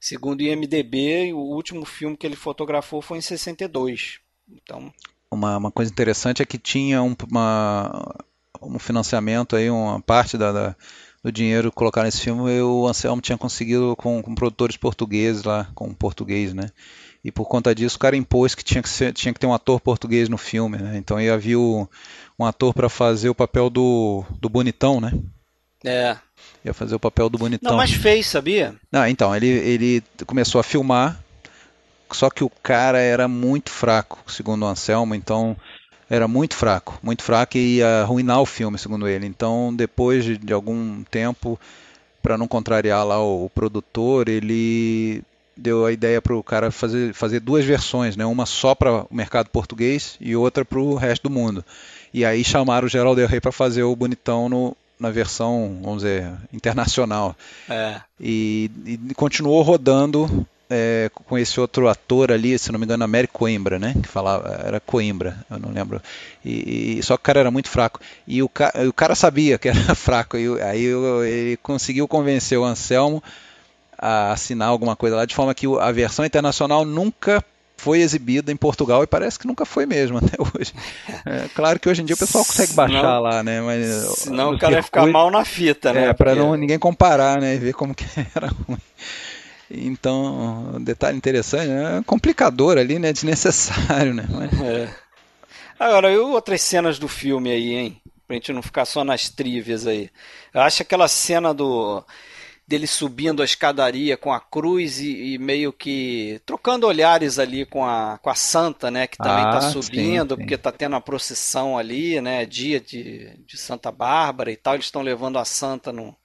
segundo o IMDB, o último filme que ele fotografou foi em 62. Então, uma, uma coisa interessante é que tinha um, uma, um financiamento aí, uma parte da, da do dinheiro colocar nesse filme, o Anselmo tinha conseguido com, com produtores portugueses lá, com um português, né? E por conta disso o cara impôs que tinha que, ser, tinha que ter um ator português no filme, né? Então aí havia o, um ator para fazer o papel do, do bonitão, né? É. Ia fazer o papel do bonitão. Não, mas fez, sabia? Ah, então, ele, ele começou a filmar, só que o cara era muito fraco, segundo o Anselmo, então era muito fraco, muito fraco e ia arruinar o filme, segundo ele. Então, depois de, de algum tempo, para não contrariar lá o, o, produtor, ele deu a ideia para o cara fazer, fazer duas versões, né? uma só para o mercado português e outra para o resto do mundo. E aí chamaram o Geraldo Rey para fazer o bonitão no, na versão, vamos dizer, internacional. É. E, e continuou rodando é, com esse outro ator ali, se não me engano, Américo Coimbra, né? Que falava, era Coimbra, eu não lembro. E, e só que o cara era muito fraco. E o, ca, o cara sabia que era *laughs* fraco. E aí ele conseguiu convencer o Anselmo a assinar alguma coisa lá, de forma que a versão internacional nunca foi exibida em Portugal e parece que nunca foi mesmo *laughs* até hoje. É, claro que hoje em dia o pessoal consegue baixar senão, lá, né? Mas senão o cara vai ficar mal na fita, né? É, para não ninguém comparar, né? E ver como que *laughs* era ruim. Então, um detalhe interessante, é complicador ali, né? Desnecessário, né? Mas... É. Agora, e outras cenas do filme aí, hein? Pra gente não ficar só nas trivias aí. Eu acho aquela cena do dele subindo a escadaria com a cruz e, e, meio que trocando olhares ali com a, com a santa, né? Que também está ah, subindo, sim, sim. porque está tendo a procissão ali, né? Dia de, de Santa Bárbara e tal. Eles estão levando a santa no,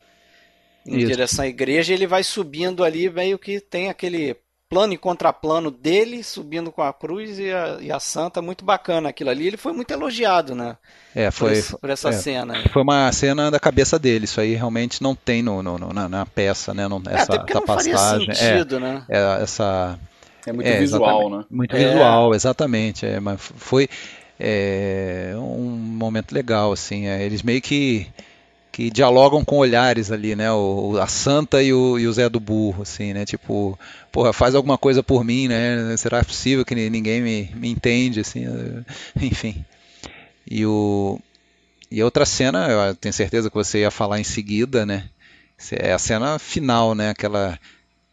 em Isso. direção à igreja, ele vai subindo ali, meio que tem aquele plano e contraplano dele, subindo com a cruz e a, e a santa, muito bacana aquilo ali. Ele foi muito elogiado, né? É, foi. Por, por essa é, cena. Foi uma cena da cabeça dele, isso aí realmente não tem no, no, no na, na, peça, né? Não, essa, é, até essa não passagem. Faria sentido, é, né? É, essa. É muito é, visual, né? Muito visual, exatamente. É, mas foi é, um momento legal, assim. É, eles meio que que dialogam com olhares ali, né? O, a Santa e o, e o Zé do Burro, assim, né? Tipo, porra, faz alguma coisa por mim, né? Será possível que ninguém me, me entende, assim, *laughs* enfim. E o e outra cena, eu tenho certeza que você ia falar em seguida, né? É a cena final, né? Aquela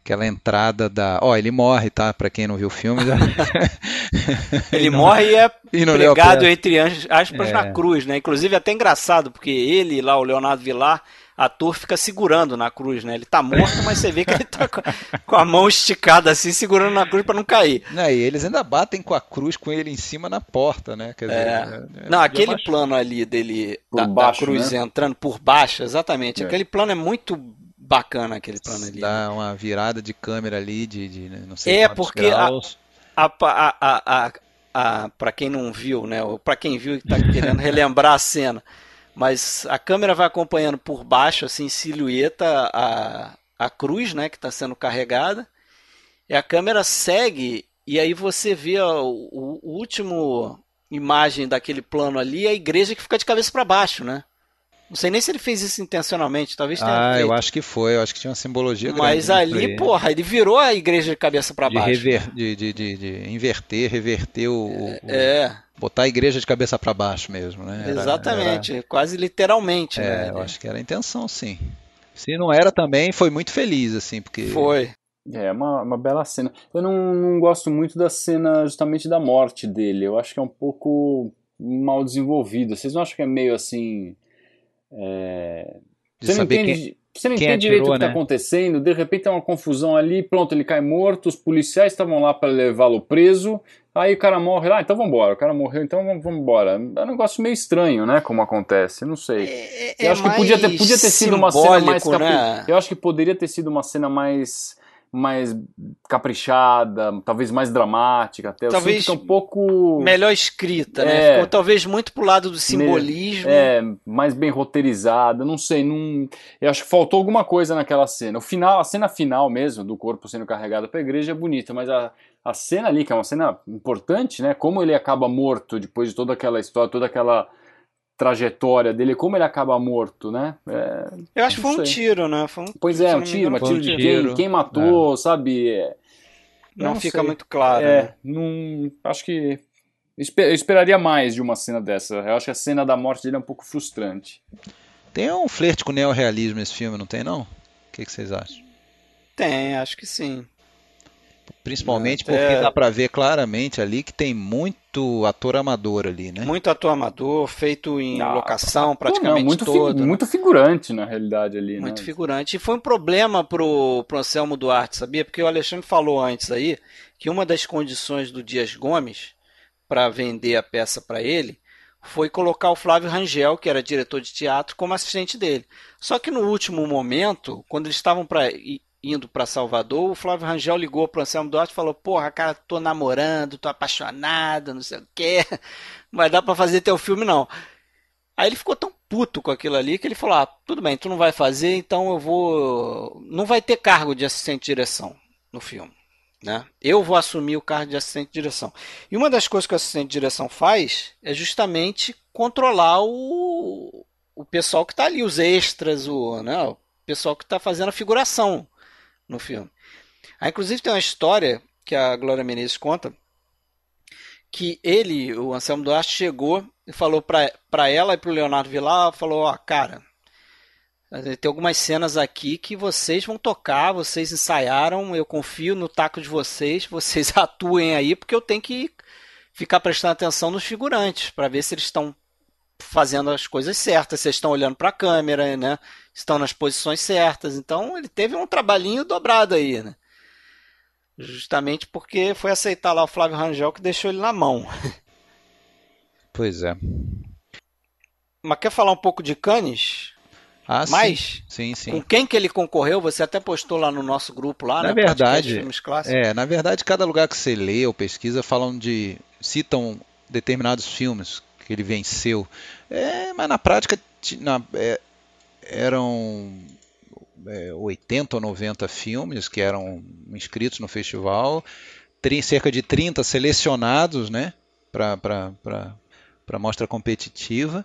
aquela entrada da. Ó, oh, ele morre, tá? Pra quem não viu o filme. Já... *laughs* ele não... morre e é e pregado entre aspas é. na cruz, né? Inclusive é até engraçado, porque ele lá, o Leonardo Vilar, ator, fica segurando na cruz, né? Ele tá morto, mas você vê que ele tá com *laughs* a mão esticada assim, segurando na cruz para não cair. Não, e eles ainda batem com a cruz com ele em cima na porta, né? Quer dizer, é. É, não, aquele plano ali dele, da, baixo, da, cruz né? entrando por baixo, exatamente. É. Aquele plano é muito bacana aquele plano ali. Dá né? uma virada de câmera ali de, de né, não sei É porque graus. a, a, a, a, a para quem não viu, né, ou para quem viu e está querendo *laughs* relembrar a cena, mas a câmera vai acompanhando por baixo, assim, silhueta a, a cruz, né, que está sendo carregada, e a câmera segue e aí você vê o, o, o último imagem daquele plano ali, a igreja que fica de cabeça para baixo, né? Não sei nem se ele fez isso intencionalmente, talvez tenha Ah, feito. eu acho que foi, eu acho que tinha uma simbologia Mas ali, porra, ele virou a igreja de cabeça para baixo. Rever, de, de, de, de, inverter, reverter o, é. o, Botar a igreja de cabeça para baixo mesmo, né? Era, Exatamente, era... quase literalmente. É, né? eu acho que era a intenção, sim. Se não era também, foi muito feliz, assim, porque... Foi. É, uma, uma bela cena. Eu não, não gosto muito da cena justamente da morte dele. Eu acho que é um pouco mal desenvolvida. Vocês não acham que é meio assim é, Você não entende, quem, você não entende direito atirou, o que está né? acontecendo, de repente é uma confusão ali, pronto, ele cai morto, os policiais estavam lá para levá-lo preso, aí o cara morre lá, então vamos embora, o cara morreu, então vamos, embora. É um negócio meio estranho, né, como acontece, não sei. É, Eu acho que podia ter, podia ter sido uma cena mais né? Eu acho que poderia ter sido uma cena mais mais caprichada, talvez mais dramática até. Talvez é um pouco Melhor escrita, É. né? Ficou talvez muito pro lado do simbolismo. é, mais bem roteirizada, não sei, não, eu acho que faltou alguma coisa naquela cena. O final, a cena final mesmo do corpo sendo carregado para a igreja é bonita, mas a, a cena ali, que é uma cena importante, né? Como ele acaba morto depois de toda aquela história, toda aquela trajetória dele, como ele acaba morto, né? É, Eu acho que foi Não um tiro, né? Foi um, pois é, um não tiro, um tiro de tiro. quem, quem matou, sabe? É, eu Não, fica sei. muito claro. É, né? não. Acho que. Eu esperaria mais de uma cena dessa. Eu acho que a cena da morte dele é um pouco frustrante. Tem um flerte com o neorrealismo nesse filme, não tem não? O que, que vocês acham? Tem, acho que sim. Principalmente Até- porque dá pra ver claramente ali que tem muito ator amador ali, né? Muito ator amador, feito em Ah, locação praticamente Não, muito, fi- todo. né? muito figurante, na realidade, ali. Muito né? figurante. E foi um problema pro, pro Anselmo Duarte, sabia? Porque o Alexandre falou antes aí que uma das condições do Dias Gomes para vender a peça para ele foi colocar o Flávio Rangel, que era diretor de teatro, como assistente dele. Só que no último momento, quando eles estavam pra, i- indo para Salvador, o Flávio Rangel ligou pro Anselmo Duarte e falou: Porra, cara, tô namorando, tô apaixonado, não sei o quê. Não vai dar para fazer teu filme, não. Aí ele ficou tão puto com aquilo ali que ele falou: Ah, tudo bem, tu não vai fazer, então eu vou. Não vai ter cargo de assistente de direção no filme. Né? Eu vou assumir o cargo de assistente de direção. E uma das coisas que o assistente de direção faz é justamente controlar o, o pessoal que está ali, os extras, o, né, o pessoal que está fazendo a figuração no filme. Aí, inclusive, tem uma história que a Glória Menezes conta que ele, o Anselmo Duarte, chegou e falou para ela e para o Leonardo Vilar, falou, ó, cara, tem algumas cenas aqui que vocês vão tocar, vocês ensaiaram, eu confio no taco de vocês, vocês *laughs* atuem aí, porque eu tenho que ficar prestando atenção nos figurantes, para ver se eles estão fazendo as coisas certas, se eles estão olhando para a câmera, né? Estão nas posições certas. Então ele teve um trabalhinho dobrado aí, né? Justamente porque foi aceitar lá o Flávio Rangel que deixou ele na mão. *laughs* Pois é. Mas quer falar um pouco de Cannes? Ah, Mais? sim, sim. Com quem que ele concorreu? Você até postou lá no nosso grupo lá, Na né? verdade, Podcast Filmes Clássicos. É, na verdade, cada lugar que você lê ou pesquisa falam de. citam determinados filmes que ele venceu. É, mas na prática ti- na- é, eram é, 80 ou 90 filmes que eram inscritos no festival, cerca de 30 selecionados né, para a mostra competitiva.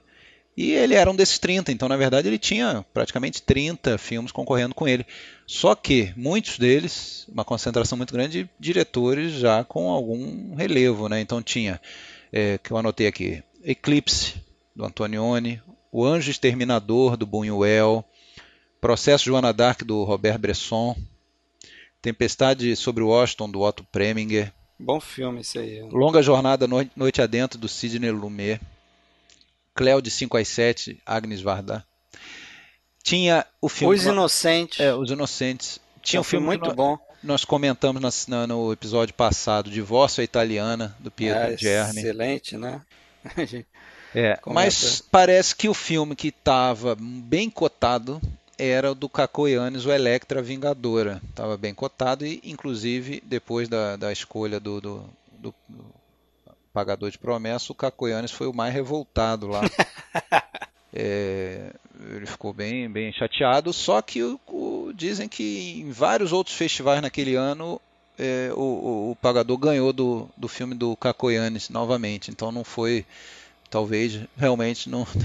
E ele era um desses 30, então na verdade ele tinha praticamente 30 filmes concorrendo com ele. Só que muitos deles, uma concentração muito grande de diretores já com algum relevo, né? Então tinha, é, que eu anotei aqui, Eclipse, do Antonioni, O Anjo Exterminador, do Buñuel, Processo Joana d'Arc, do Robert Bresson, Tempestade sobre Washington, do Otto Preminger, Bom filme esse aí. Longa Jornada Noi- Noite Adentro, do Sidney Lumet. Cléo de 5 às 7, Agnes Varda. Tinha o filme. Os Inocentes. É, Os Inocentes. Tinha é um filme muito que nós, bom. nós comentamos na- na- no episódio passado, Divórcio à Italiana, do Pietro É, Germi. excelente, né? *laughs* É, mas parece que o filme que estava bem cotado era o do Caco Yanes, o Electra Vingadora. Estava bem cotado e, inclusive, depois da, da escolha do, do, do- do Pagador de Promessa, o Caco Yanes foi o mais revoltado lá. *laughs* É, ele ficou bem, bem chateado, só que o- o- dizem que em vários outros festivais naquele ano é, o, o- o Pagador ganhou do, do filme do Caco Yanes novamente, então não foi talvez *laughs* realmente não *laughs*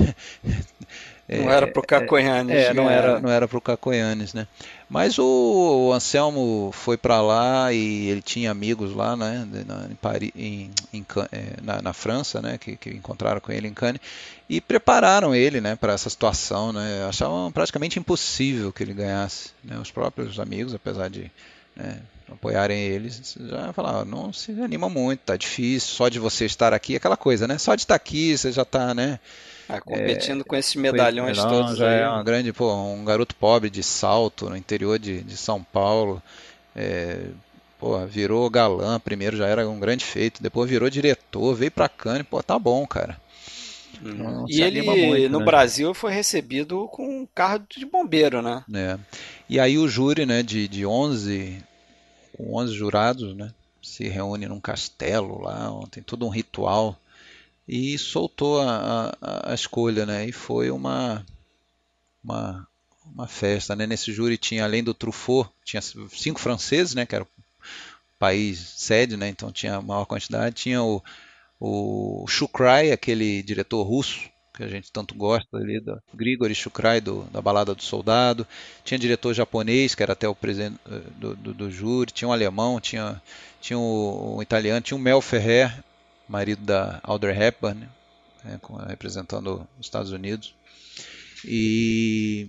Não era pro *laughs* Cacoyanes. é, não né? era não era para o Cacoyanes, né? Mas o, o Anselmo foi para lá e ele tinha amigos lá, né? Na, em Paris, em, em é, na, na França, né? Que, que encontraram com ele em Cannes e prepararam ele, né? Para essa situação, né? Achavam praticamente impossível que ele ganhasse, né? Os próprios amigos, apesar de né, apoiarem eles, já falaram, não se anima muito, tá difícil, só de você estar aqui, aquela coisa, né? Só de estar aqui, você já tá, né? Ah, competindo é, com esses medalhões todos já aí. é uma grande, pô, um garoto pobre de salto no interior de, de São Paulo. É, pô, virou galã, primeiro já era um grande feito, depois virou diretor, veio pra Cannes, pô, tá bom, cara. Não, e ele muito, no né? Brasil foi recebido com um carro de bombeiro, né? É. E aí o júri, né, de, de 11, com 11 jurados, né, se reúne num castelo lá, tem todo um ritual e soltou a, a, a escolha, né? E foi uma uma, uma festa, né? Nesse júri tinha além do Truffaut, tinha cinco franceses, né? Que era o país sede, né? Então tinha maior quantidade. Tinha o o Shukrai, aquele diretor russo que a gente tanto gosta ali, do Grigory Shukrai, do, da Balada do Soldado. Tinha diretor japonês, que era até o presidente eh, do, do, do júri. Tinha um alemão, tinha, tinha um, um italiano, tinha um Mel Ferrer, marido da Audrey Hepburn, né, representando os Estados Unidos. E,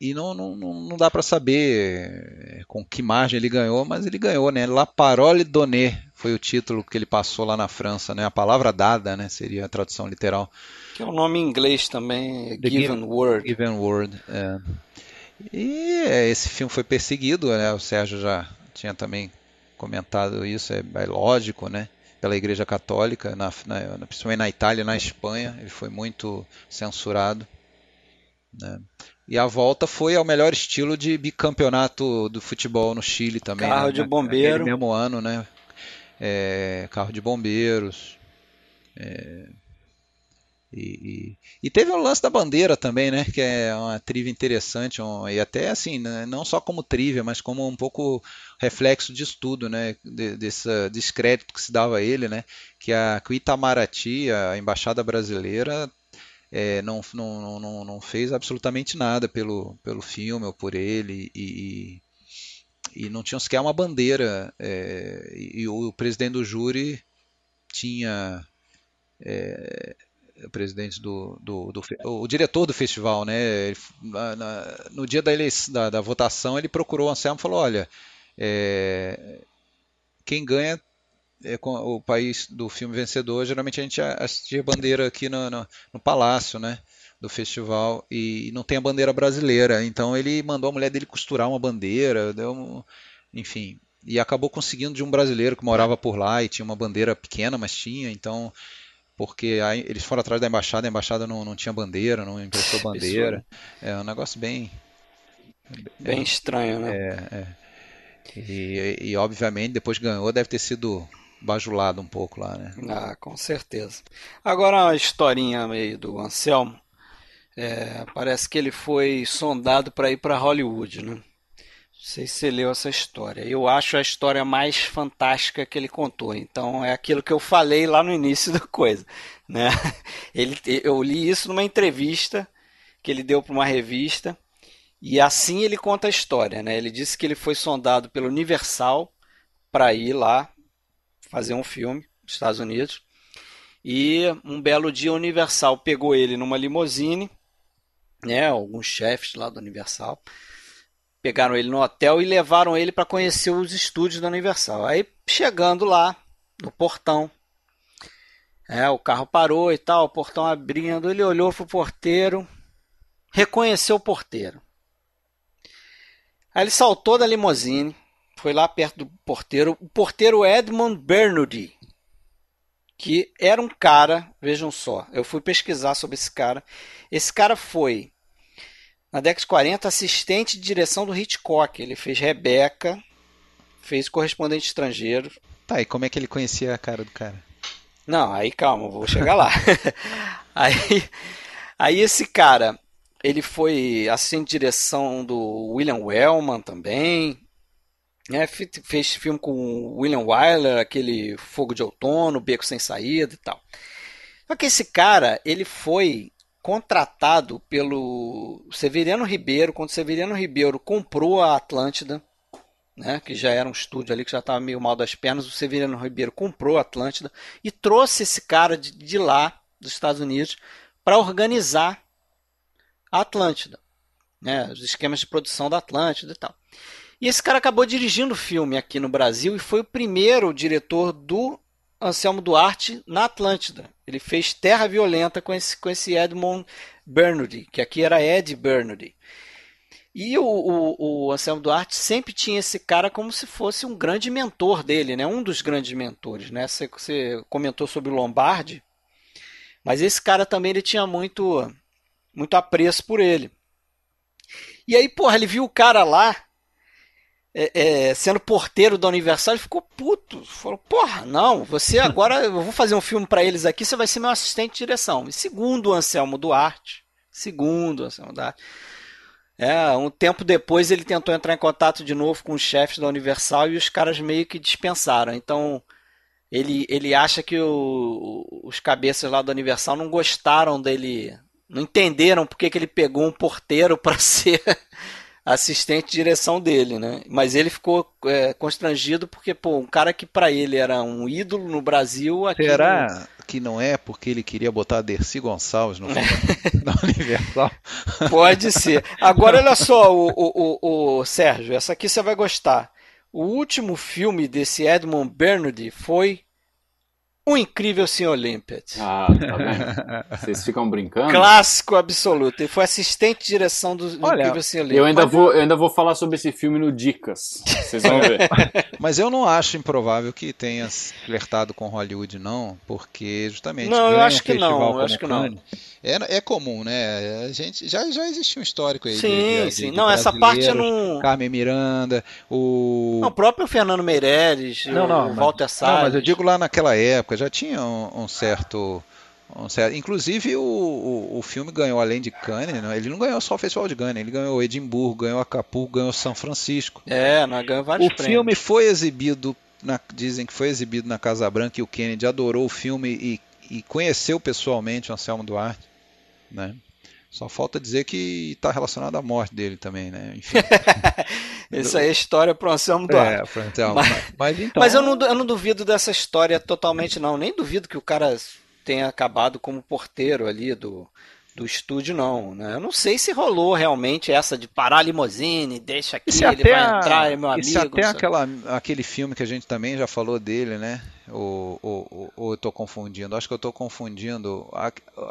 e não, não, não dá para saber eh, com que margem ele ganhou, mas ele ganhou, né? La Parole donnée foi o título que ele passou lá na França, né? A palavra dada, né? Seria a tradução literal. Que é um nome em inglês também, The Given Word. Given Word, é. E é, esse filme foi perseguido, né? O Sérgio já tinha também comentado isso, é, é lógico, né? pela Igreja Católica, na, na, principalmente na Itália, na Espanha, ele foi muito censurado. Né? E a volta foi ao melhor estilo de bicampeonato do futebol no Chile também. Carro né? de bombeiro. No mesmo ano, né? É, carro de bombeiros. É, e, e, e, teve o lance da bandeira também, né? Que é uma trivia interessante. Um, e até assim, né, não só como trivia, mas como um pouco reflexo de estudo, né? De, desse descrédito que se dava a ele, né? Que a que Itamaraty, a embaixada brasileira, é, não, não, não, não fez absolutamente nada pelo, pelo filme ou por ele. E, e não tinham sequer uma bandeira. É, e, e o presidente do júri tinha. É, o presidente do, do, do, o diretor do festival, né? Na, na, no dia da, eleição, da, da, votação, ele procurou o Anselmo e falou: olha, é, quem ganha o país do filme vencedor. Geralmente a gente assistia bandeira aqui no, no, no palácio, né? Do festival e não tem a bandeira brasileira. Então ele mandou a mulher dele costurar uma bandeira, deu, enfim, e acabou conseguindo de um brasileiro que morava por lá e tinha uma bandeira pequena, mas tinha. Então porque aí eles foram atrás da embaixada, a embaixada não, não tinha bandeira, não emprestou bandeira. É um negócio bem. Bem estranho, né? É, é. E, e, obviamente depois ganhou, deve ter sido bajulado um pouco lá, né? Ah, com certeza. Agora uma historinha meio do Anselmo. É, parece que ele foi sondado para ir para Hollywood, né? sei se você leu essa história. Eu acho a história mais fantástica que ele contou. Então é aquilo que eu falei lá no início *laughs* da coisa, né? Ele, eu li isso numa entrevista que ele deu para uma revista e assim ele conta a história, né? Ele disse que ele foi sondado pelo Universal para ir lá fazer um filme nos Estados Unidos e um belo dia Universal pegou ele numa limusine, né? Alguns chefes lá do Universal pegaram ele no hotel e levaram ele para conhecer os estúdios da Universal. Aí chegando lá no portão, é, o carro parou e tal, o portão abrindo, ele olhou pro porteiro, reconheceu o porteiro. Aí ele saltou da limusine, foi lá perto do porteiro, o porteiro Edmund Bernoulli, que era um cara, vejam só, eu fui pesquisar sobre esse cara. Esse cara foi na década de 40, assistente de direção do Hitchcock. Ele fez Rebeca, fez Correspondente Estrangeiro. Tá, e como é que ele conhecia a cara do cara? Não, aí calma, vou chegar lá. *laughs* aí, aí esse cara, ele foi assistente de direção do William Wellman também. Né? Fez filme com William Wyler, aquele Fogo de Outono, Beco Sem Saída e tal. Só que esse cara, ele foi contratado pelo Severiano Ribeiro, quando Severiano Ribeiro comprou a Atlântida, né, que já era um estúdio ali que já estava meio mal das pernas, o Severiano Ribeiro comprou a Atlântida e trouxe esse cara de, de lá, dos Estados Unidos, para organizar a Atlântida, né, os esquemas de produção da Atlântida e tal. E esse cara acabou dirigindo o filme aqui no Brasil e foi o primeiro diretor do Anselmo Duarte na Atlântida. Ele fez Terra Violenta com esse, com esse Edmond Bernardi, que aqui era Ed Bernardi. E o, o, o, Anselmo Duarte sempre tinha esse cara como se fosse um grande mentor dele, né? um dos grandes mentores. Né? Você, você comentou sobre o Lombardi, mas esse cara também ele tinha muito, muito apreço por ele. E aí, porra, ele viu o cara lá é, é, sendo porteiro da Universal, ele ficou puto. Falou, porra, não, você agora, eu vou fazer um filme para eles aqui, você vai ser meu assistente de direção. E segundo o Anselmo Duarte, segundo o Anselmo Duarte, é, um tempo depois ele tentou entrar em contato de novo com os chefes da Universal e os caras meio que dispensaram. Então, ele, ele acha que o, os cabeças lá da Universal não gostaram dele, não entenderam porque que ele pegou um porteiro *laughs* para ser assistente de direção dele, né? Mas ele ficou é, constrangido porque, pô, um cara que para ele era um ídolo no Brasil. Aqui Será no... que não é porque ele queria botar a Dercy Gonçalves no *laughs* filme da Universal? Pode ser. Agora, olha *laughs* só, o, o, o, o Sérgio, essa aqui você vai gostar. O último filme desse Edmund Bernardi foi o incrível Sr. Limpet. Ah, tá vendo? *laughs* Vocês ficam brincando? Clássico absoluto. Ele foi assistente de direção do, do Olha, incrível Sr. Limpet. Eu ainda, vou, eu ainda vou falar sobre esse filme no Dicas. Vocês vão ver. *laughs* Mas eu não acho improvável que tenha flertado com Hollywood, não, porque justamente. Não, eu acho que não. Eu acho que não. É, é comum, né? A gente já, já existe um histórico aí. Sim, de, de, sim. De não, essa parte eu não. Carmen Miranda, o. Não, o próprio Fernando Meirelles, não, não, o Walter Salles. Não, mas eu digo lá naquela época, já tinha um, um certo. Um certo... Inclusive o, o, o, filme ganhou, além de Cannes, né? ele não ganhou só o Festival de Cannes, ele ganhou Edimburgo, ganhou Acapulco, ganhou São Francisco. É, não, ganhou vários O prêmios. filme foi exibido, na, dizem que foi exibido na Casa Branca e o Kennedy adorou o filme e, e conheceu pessoalmente o Anselmo Duarte né? Só falta dizer que está relacionado à morte dele também, né? Enfim. *laughs* Isso aí é história para o Anselmo Duarte. É, Anselmo. Mas, mas, então... mas eu, não, eu não duvido dessa história totalmente, não. Nem duvido que o cara tenha acabado como porteiro ali do, do estúdio, não. Né? Eu não sei se rolou realmente essa de parar a limusine, deixa aqui, ele vai entrar, é meu amigo. Isso até aquela, aquele filme que a gente também já falou dele, né? Ou, ou, ou eu estou confundindo? Acho que eu estou confundindo.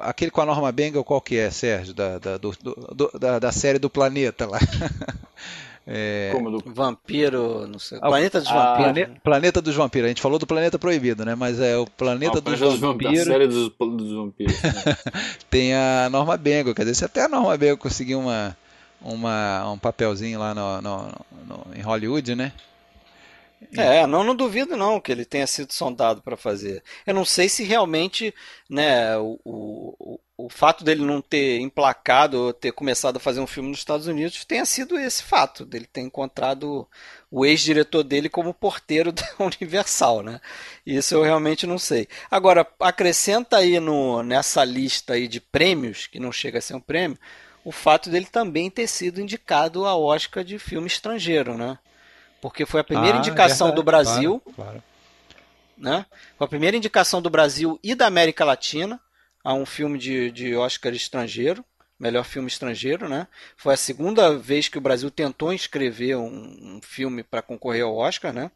Aquele com a Norma Bengel, qual que é, Sérgio? Da, da, do, do, da, da série do Planeta lá. *laughs* É... Vampiro, não sei. Ah, planeta dos Vampiros. Plane... Planeta dos Vampiros. A gente falou do Planeta Proibido, né? Mas é o Planeta ah, dos Vampiros. A série dos, dos Vampiros. Né? *laughs* Tem a Norma Bengal. Quer dizer, se até a Norma Bengal conseguiu uma, uma, um papelzinho lá no, no, no, em Hollywood, né? É, não, não duvido não que ele tenha sido sondado para fazer. Eu não sei se realmente, né, o, o, o fato dele não ter emplacado ou ter começado a fazer um filme nos Estados Unidos tenha sido esse fato, dele ter encontrado o ex-diretor dele como porteiro *laughs* da Universal, né? Isso eu realmente não sei. Agora, acrescenta aí no, nessa lista aí de prêmios, que não chega a ser um prêmio, o fato dele também ter sido indicado a Oscar de filme estrangeiro, né? porque foi a primeira ah, indicação verdade, do Brasil. Claro, claro. Né? Foi a primeira indicação do Brasil e da América Latina a um filme de, de Oscar estrangeiro, melhor filme estrangeiro, né? Foi a segunda vez que o Brasil tentou inscrever um, um filme para concorrer ao Oscar, né?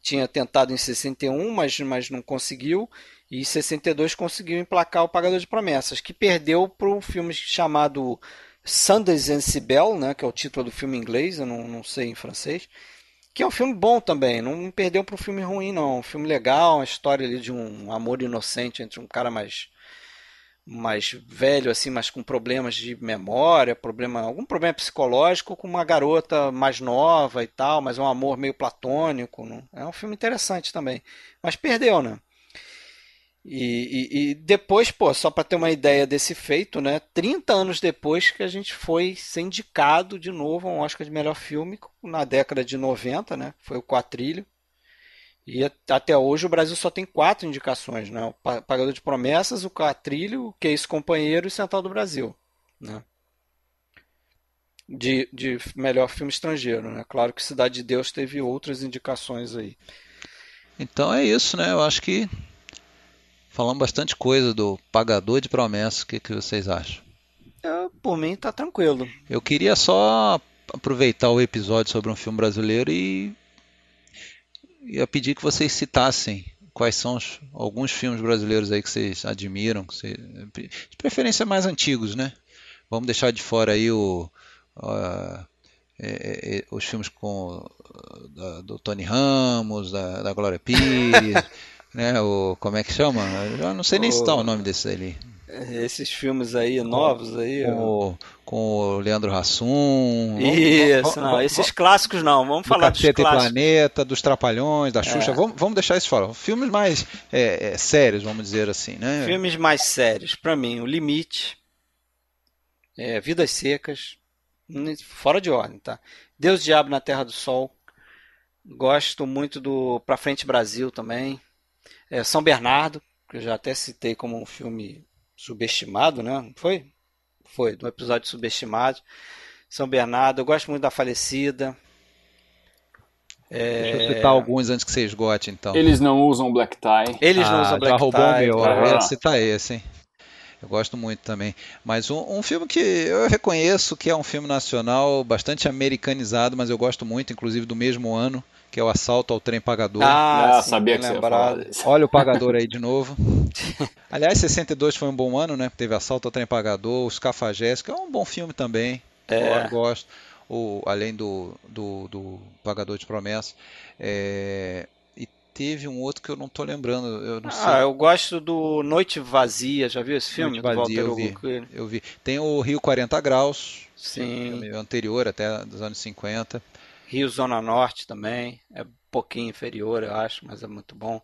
Tinha tentado em 61, mas, mas não conseguiu. E em 62 conseguiu emplacar o Pagador de Promessas, que perdeu para um filme chamado Sundance and Cibel, né, que é o título do filme em inglês, eu não, não sei em francês, que é um filme bom também, não perdeu para um filme ruim não, um filme legal, uma história ali de um amor inocente entre um cara mais mais velho assim, mas com problemas de memória, problema, algum problema psicológico com uma garota mais nova e tal, mas um amor meio platônico, não? é um filme interessante também, mas perdeu, né? E, e, e, depois, pô, só para ter uma ideia desse feito, né? 30 anos depois que a gente foi ser indicado de novo a um Oscar de melhor filme na década de 90, né? Foi o Quatrilho. E até hoje o Brasil só tem quatro indicações, né? O Pagador de Promessas, o Quatrilho, o Que Isso Companheiro e o Central do Brasil, né? De, de melhor filme estrangeiro, né? Claro que Cidade de Deus teve outras indicações aí. Então é isso, né? Eu acho que Falamos bastante coisa do pagador de promessas. O que, que vocês acham? Eu, por mim, tá tranquilo. Eu queria só aproveitar o episódio sobre um filme brasileiro e ia pedir que vocês citassem quais são os, alguns filmes brasileiros aí que vocês admiram, que vocês, de preferência mais antigos, né? Vamos deixar de fora aí o, uh, é, é, os filmes com da, do Tony Ramos, da, da Glória Pires, *laughs* né? O como é que chama? Eu não sei nem o... citar o nome desse ali. Esses filmes aí novos aí. Com, o, com o Leandro Hassum. Isso, vamos, não, vamos, esses clássicos não. Vamos do falar Cacete dos clássicos. Planeta, dos Trapalhões, da Xuxa. É. Vamos, vamos deixar isso fora. Filmes mais é, é, sérios, vamos dizer assim, né? Filmes mais sérios. Para mim, O Limite, é, Vidas Secas, fora de ordem, tá? Deus Diabo na Terra do Sol. Gosto muito do Pra Frente Brasil também. É, São Bernardo, que eu já até citei como um filme subestimado, né? Foi? Foi, do episódio subestimado. São Bernardo, eu gosto muito da Falecida. É... Deixa eu citar alguns antes que você esgote, então. Eles não usam black tie. Eles ah, não usam black já roubou tie. meu. Ah. Eu ia citar esse, hein? Eu gosto muito também. Mas um, um, filme que eu reconheço que é um filme nacional bastante americanizado, mas eu gosto muito, inclusive do mesmo ano, que é o Assalto ao Trem Pagador. Ah, ah sim, sabia que você ia falar Olha o Pagador aí de novo. *laughs* Aliás, 62 foi um bom ano, né? Teve Assalto ao Trem Pagador, Os Cafajés, que é um bom filme também. É. Eu gosto. O, além do, do, do Pagador de Promessas. É, e teve um outro que eu não tô lembrando. Eu não ah, sei. eu gosto do Noite Vazia. Já viu esse filme? Noite Vazia, eu vi, eu vi. Tem o Rio 40 Graus. Sim. anterior, até dos anos 50. Rio Zona Norte também. É um pouquinho inferior, eu acho, mas é muito bom.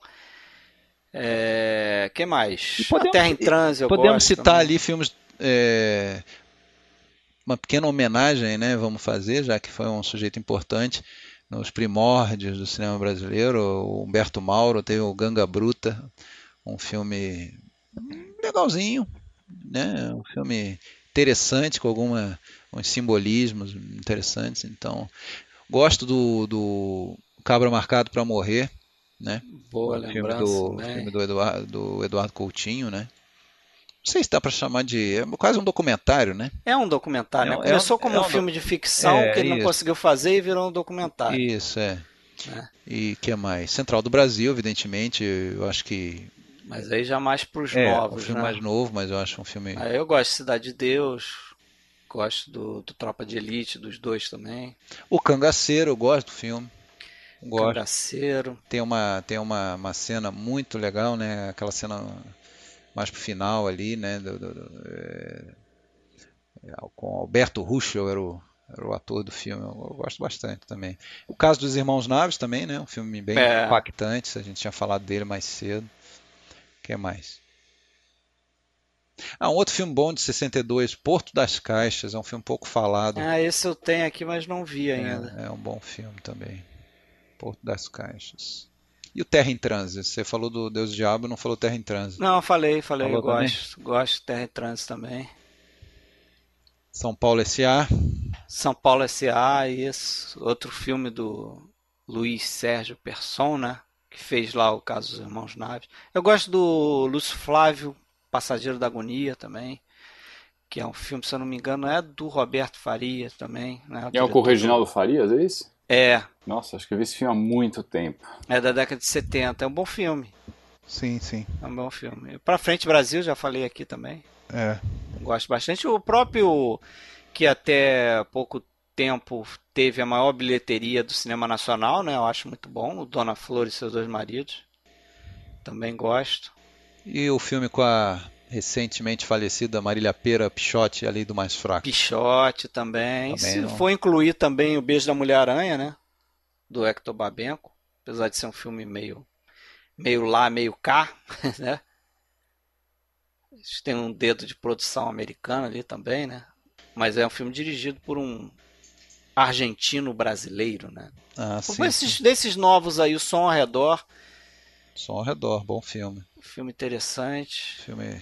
É, que mais? Podemos, a Terra em Transe, eu Podemos citar também. ali filmes. É, uma pequena homenagem, né? Vamos fazer, já que foi um sujeito importante nos primórdios do cinema brasileiro. O Humberto Mauro teve o Ganga Bruta, um filme legalzinho, né? Um filme interessante com alguns simbolismos interessantes. Então, gosto do, do Cabra Marcado para Morrer, né? Boa o lembrança. Filme do, né? filme do Eduardo, do Eduardo Coutinho, né? Não sei se dá para chamar de. É quase um documentário, né? É um documentário, é, né? Começou é como é um, filme de ficção é, que ele isso. não conseguiu fazer e virou um documentário. Isso, é. é. E que mais? Central do Brasil, evidentemente, eu acho que. Mas aí já mais para os é, novos, um filme né? mais novo, mas eu acho um filme. Aí eu gosto de Cidade de Deus, gosto do, do Tropa de Elite, dos dois também. O Cangaceiro, eu gosto do filme. Gosto. Cangaceiro. Tem uma tem uma, uma cena muito legal, né? Aquela cena mais pro final ali, né? Do, do, do, é, é com Alberto Ruschel era o, era o ator do filme. Eu, eu, gosto bastante também. O caso dos Irmãos Naves também, né? Um filme bem é. impactante. A gente tinha falado dele mais cedo. O que mais? Ah, um outro filme bom de 62, Porto das Caixas, é um filme pouco falado. Ah, esse eu tenho aqui, mas não vi ainda. É, é um bom filme também. Porto das Caixas. E o Terra em Trânsito? Você falou do Deus Diabo, não falou Terra em Trânsito? Não, falei, falei. Falou eu gosto, gosto de Terra em Trânsito também. São Paulo S.A. São Paulo S.A. esse outro filme do Luiz Sérgio Persson, né? Que fez lá o caso dos Irmãos Naves. Eu gosto do Lúcio Flávio, Passageiro da Agonia também. Que é um filme, se eu não me engano, é do Roberto Faria também. Né? O é o com o Reginaldo Farias, é isso? É. Nossa, acho que eu vi esse filme há muito tempo. É da década de 70. É um bom filme. Sim, sim. É um bom filme. Pra Frente Brasil, já falei aqui também. É. Gosto bastante. O próprio, que até pouco tempo teve a maior bilheteria do cinema nacional, né? Eu acho muito bom. O Dona Flor e seus dois maridos. Também gosto. E o filme com a recentemente falecida Marília Pera Pichotti, ali do Mais Fraco. Pichotti também. também Se não... for incluir também o Beijo da Mulher-Aranha, né? Do Hector Babenco. Apesar de ser um filme meio, meio lá, meio cá, *laughs* né? Tem um dedo de produção americana ali também, né? Mas é um filme dirigido por um argentino brasileiro, né? Ah, sim, esses, desses novos aí, o Som ao Redor. Som ao Redor, bom filme. Filme interessante. Filme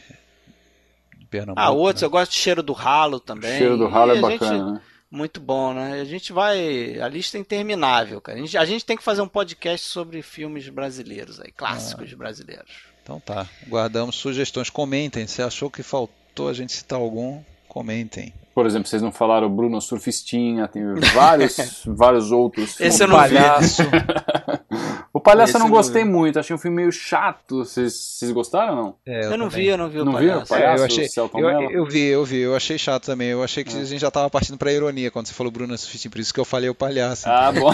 de Pernambuco. Ah, outros, né? eu gosto de Cheiro do Ralo também. Cheiro do Ralo e é bacana, gente, né? Muito bom, né? A gente vai. A lista é interminável, cara. A gente, a gente tem que fazer um podcast sobre filmes brasileiros aí, clássicos ah. brasileiros. Então tá. Guardamos sugestões. Comentem. Se achou que faltou a gente citar algum. comentem. Por exemplo, vocês não falaram Bruno Surfistinha, tem vários, *laughs* vários outros Esse filmes. eu não vi. Palhaço. *laughs* O Palhaço Esse eu não eu não gostei vi. muito, achei um filme meio chato. Vocês, vocês gostaram ou não? É, Eu não também. vi, eu não vi o Não palhaço. É, Palhaço, eu achei. Eu, eu vi, eu vi, eu achei chato também. Eu achei que a gente já tava partindo pra ironia quando você falou Bruno Surfistinha, por isso que eu falei o palhaço. Ah, *laughs* bom.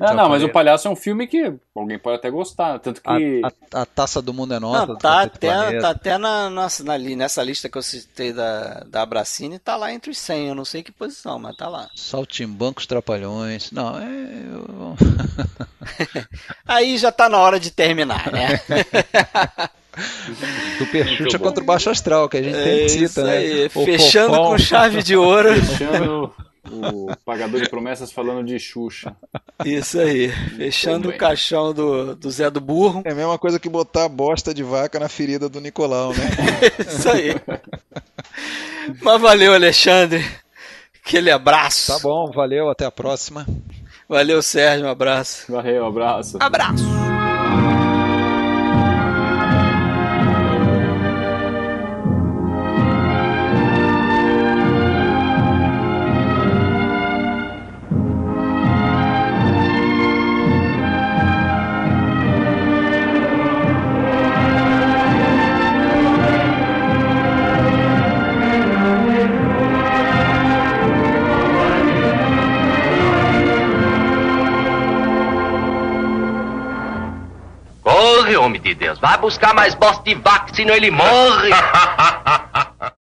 Não, não, mas o Palhaço é um filme que alguém pode até gostar. Tanto A, que. a- a taça do mundo é nossa. Não, tá até, tá até na, nossa, na nessa lista que eu citei da, da Abracine, tá lá entre os 100. Eu não sei que posição, mas tá lá. Saltimbancos Trapalhões. Não, é. eu- *laughs* Aí já tá na hora de terminar, né? Super Xuxa bom. contra o Baixo Astral, que a gente É tem isso cita, né? fechando Fofão. com chave de ouro. Fechando o Pagador de Promessas falando de Xuxa. Isso aí, fechando o caixão do, do Zé do Burro. É a mesma coisa que botar bosta de vaca na ferida do Nicolau, né? *laughs* Isso aí. Mas valeu, Alexandre. Aquele abraço. tá bom, valeu, até a próxima. Valeu, Sérgio. Um abraço. Valeu, abraço. Abraço. Homem de Deus. Vai buscar mais bosta de vaca, senão ele morre. *laughs*